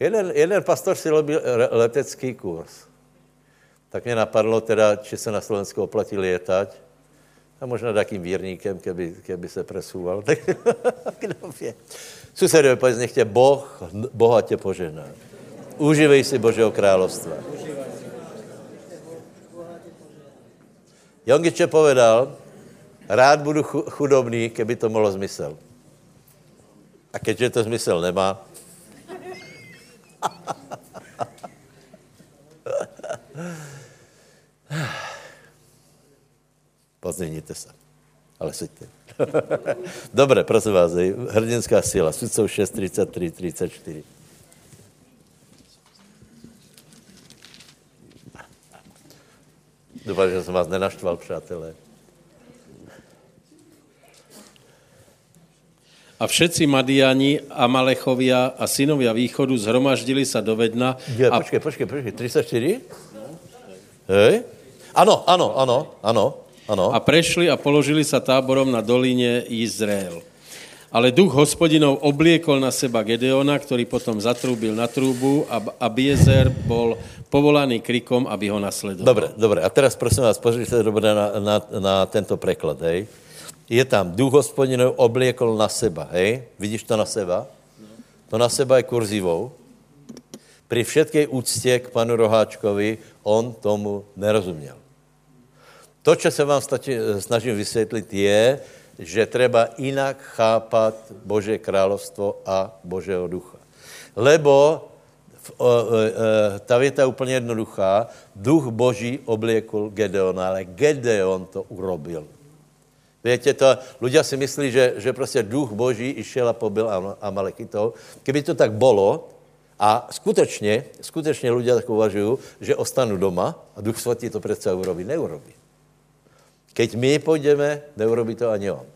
jeden, jeden pastor si robil letecký kurz. Tak mě napadlo teda, či se na Slovensku oplatí létať. A možná takým vírníkem, keby, keby se presúval. <laughs> Tak kdo ví. Susedové, povedz, nech tě Boh bohatě požehná. Uživej si Božího královstva. Jongiče povedal, rád budu chudobný, keby to mohlo zmysel. A keďže to zmysel nemá, <laughs> <sighs> Pozměníte se. Ale seďte. <laughs> Dobře, prosím vás, hrdinská síla, sudcov 6, 33, 34. Doufám, že jsem vás nenaštval, přátelé. A všetci Madiani, Amalechovia a synovia východu zhromaždili sa do Vedna. Je, a... Počkej, počkej, počkej, 34? Hej? Ano, ano, ano, ano, ano. A prešli a položili sa táborom na doline Izrael. Ale duch hospodinov obliekol na seba Gedeona, ktorý potom zatrúbil na trúbu a Biezer bol povolaný krikom, aby ho nasledoval. Dobre, dobre. A teraz prosím vás, pozrite dobre na, na, na tento preklad, hej je tam duch hospodinov obliekol na seba, hej? Vidíš to na seba? To na seba je kurzivou. Pri všetkej úctě k panu Roháčkovi on tomu nerozuměl. To, co se vám stačí, snažím vysvětlit, je, že treba jinak chápat Bože královstvo a Božího ducha. Lebo ta věta je úplně jednoduchá. Duch Boží obliekl Gedeona, ale Gedeon to urobil. Víte to, ľudia si myslí, že, že prostě duch Boží išel a pobil Amalekitov. Kdyby to tak bylo, a skutečně, skutečně ľudia tak uvažují, že ostanu doma a duch svatý to přece urobí. Neurobí. Keď my půjdeme, neurobí to ani on.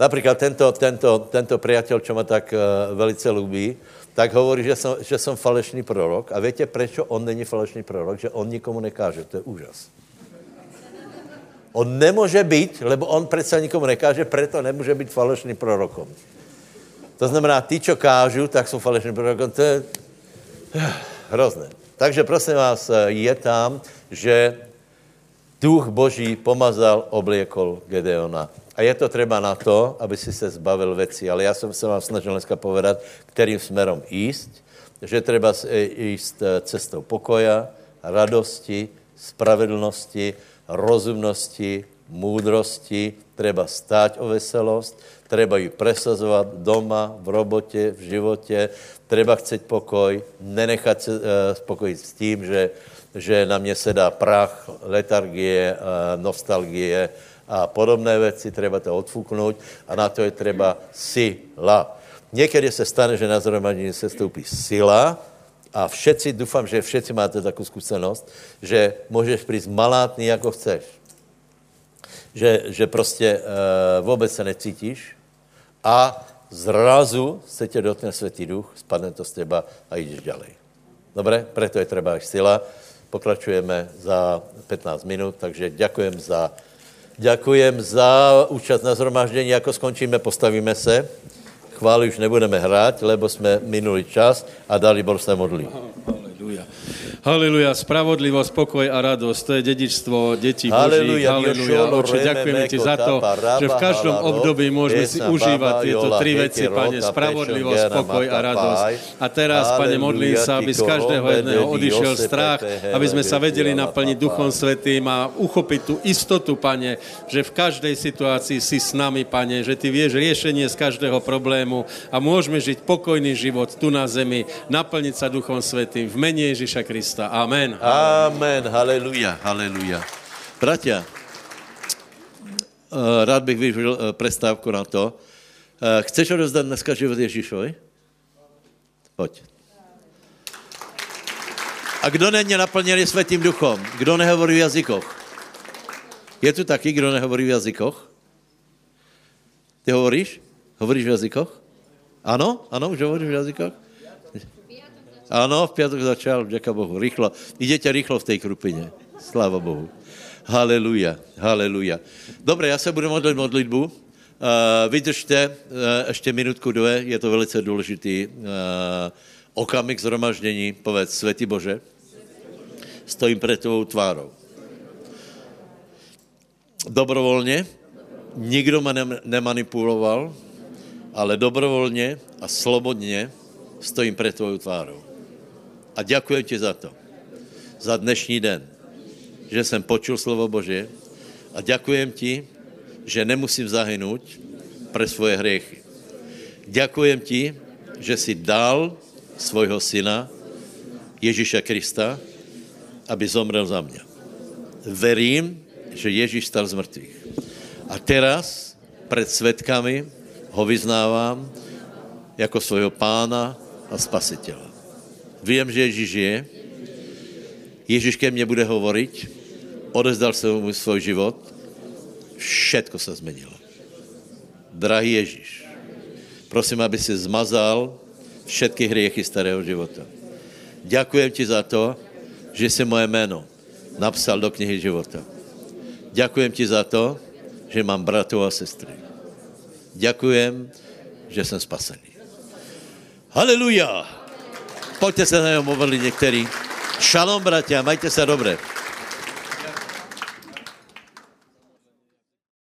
Například tento, tento, tento priateľ, čo ma tak uh, velice lubí, tak hovorí, že jsem, že jsem falešný prorok. A víte, proč on není falešný prorok? Že on nikomu nekáže. To je úžas. On nemůže být, lebo on přece nikomu nekáže, proto nemůže být falešným prorokom. To znamená, ty, čo kážu, tak jsou falešným prorokom. To je hrozné. Takže prosím vás, je tam, že duch Boží pomazal, obliekol Gedeona. A je to třeba na to, aby si se zbavil věcí. Ale já jsem se vám snažil dneska povedat, kterým směrem jíst, že třeba jíst cestou pokoja, radosti, spravedlnosti, rozumnosti, múdrosti, treba stát o veselost, treba ji presazovat doma, v robotě, v životě, treba chcet pokoj, nenechat se uh, spokojit s tím, že, že na mě se dá prach, letargie, uh, nostalgie a podobné věci, treba to odfuknout a na to je treba sila. Někdy se stane, že na zhromaždění se stoupí sila, a všetci, doufám, že všetci máte takovou zkušenost, že můžeš přijít malátný, jako chceš. Že, že prostě uh, vůbec se necítíš a zrazu se tě dotkne Světý duch, spadne to z těba a jdeš ďalej. Dobre? Preto je třeba sila. Pokračujeme za 15 minut, takže děkujem za, děkujem za účast na zhromaždění. Jako skončíme, postavíme se. Chvály už nebudeme hrát, lebo jsme minuli čas a dali bol se modlí. Haleluja. Haleluja, spravodlivosť, pokoj a radosť, to je dedičstvo detí Božích. Haleluja, Oče, Reme, ďakujeme ti za to, že v každom období môžeme si užívať tieto tri veci, Pane, spravodlivosť, pokoj a radosť. A teraz, Pane, modlím sa, aby z každého jedného odišiel strach, aby sme sa vedeli naplniť. Duchom Svetým a uchopiť tú istotu, Pane, že v každej situácii si s nami, Pane, že Ty vieš riešenie z každého problému a môžeme žiť pokojný život tu na zemi, naplniť sa Duchom Svetým v mene Ježiša Krista. Amen. Amen, haleluja, haleluja. Bratia, eh, rád bych využil eh, prestávku na to. Eh, Chceš odevzdat dneska život Ježíšovi? Pojď. A kdo není naplněný světým duchom? Kdo nehovorí v jazykoch? Je tu taky, kdo nehovorí v jazykoch? Ty hovoríš? Hovoríš v jazykoch? Ano? Ano, už hovoríš v jazykoch? Ano, v pátek začal, děka Bohu, rychlo. Jdete rychlo v té krupině. Sláva Bohu. Haleluja, haleluja. Dobre, já se budu modlit modlitbu. Uh, vydržte uh, ještě minutku, dvě, je to velice důležitý uh, okamik zhromaždění. Povedz, Světý Bože, stojím před tvou tvárou. Dobrovolně, nikdo mě nem- nemanipuloval, ale dobrovolně a slobodně stojím před tvou tvárou. A děkuji ti za to. Za dnešní den. Že jsem počul slovo Bože a děkujem ti, že nemusím zahynout pre svoje hriechy. Děkujem ti, že si dal svojho syna Ježíša Krista, aby zomrel za mě. Verím, že Ježíš stal z mrtvých. A teraz před svetkami ho vyznávám jako svojho pána a spasitela. Vím, že Ježíš je. Ježíš ke mně bude hovoriť. Odezdal jsem mu svůj život. Všetko se změnilo. Drahý Ježíš, prosím, aby si zmazal všetky hriechy starého života. Děkujem ti za to, že jsi moje jméno napsal do knihy života. Děkujem ti za to, že mám bratů a sestry. Děkujem, že jsem spasený. Haleluja! Pojďte se na něho modlit některý. Šalom, bratia, majte se dobře.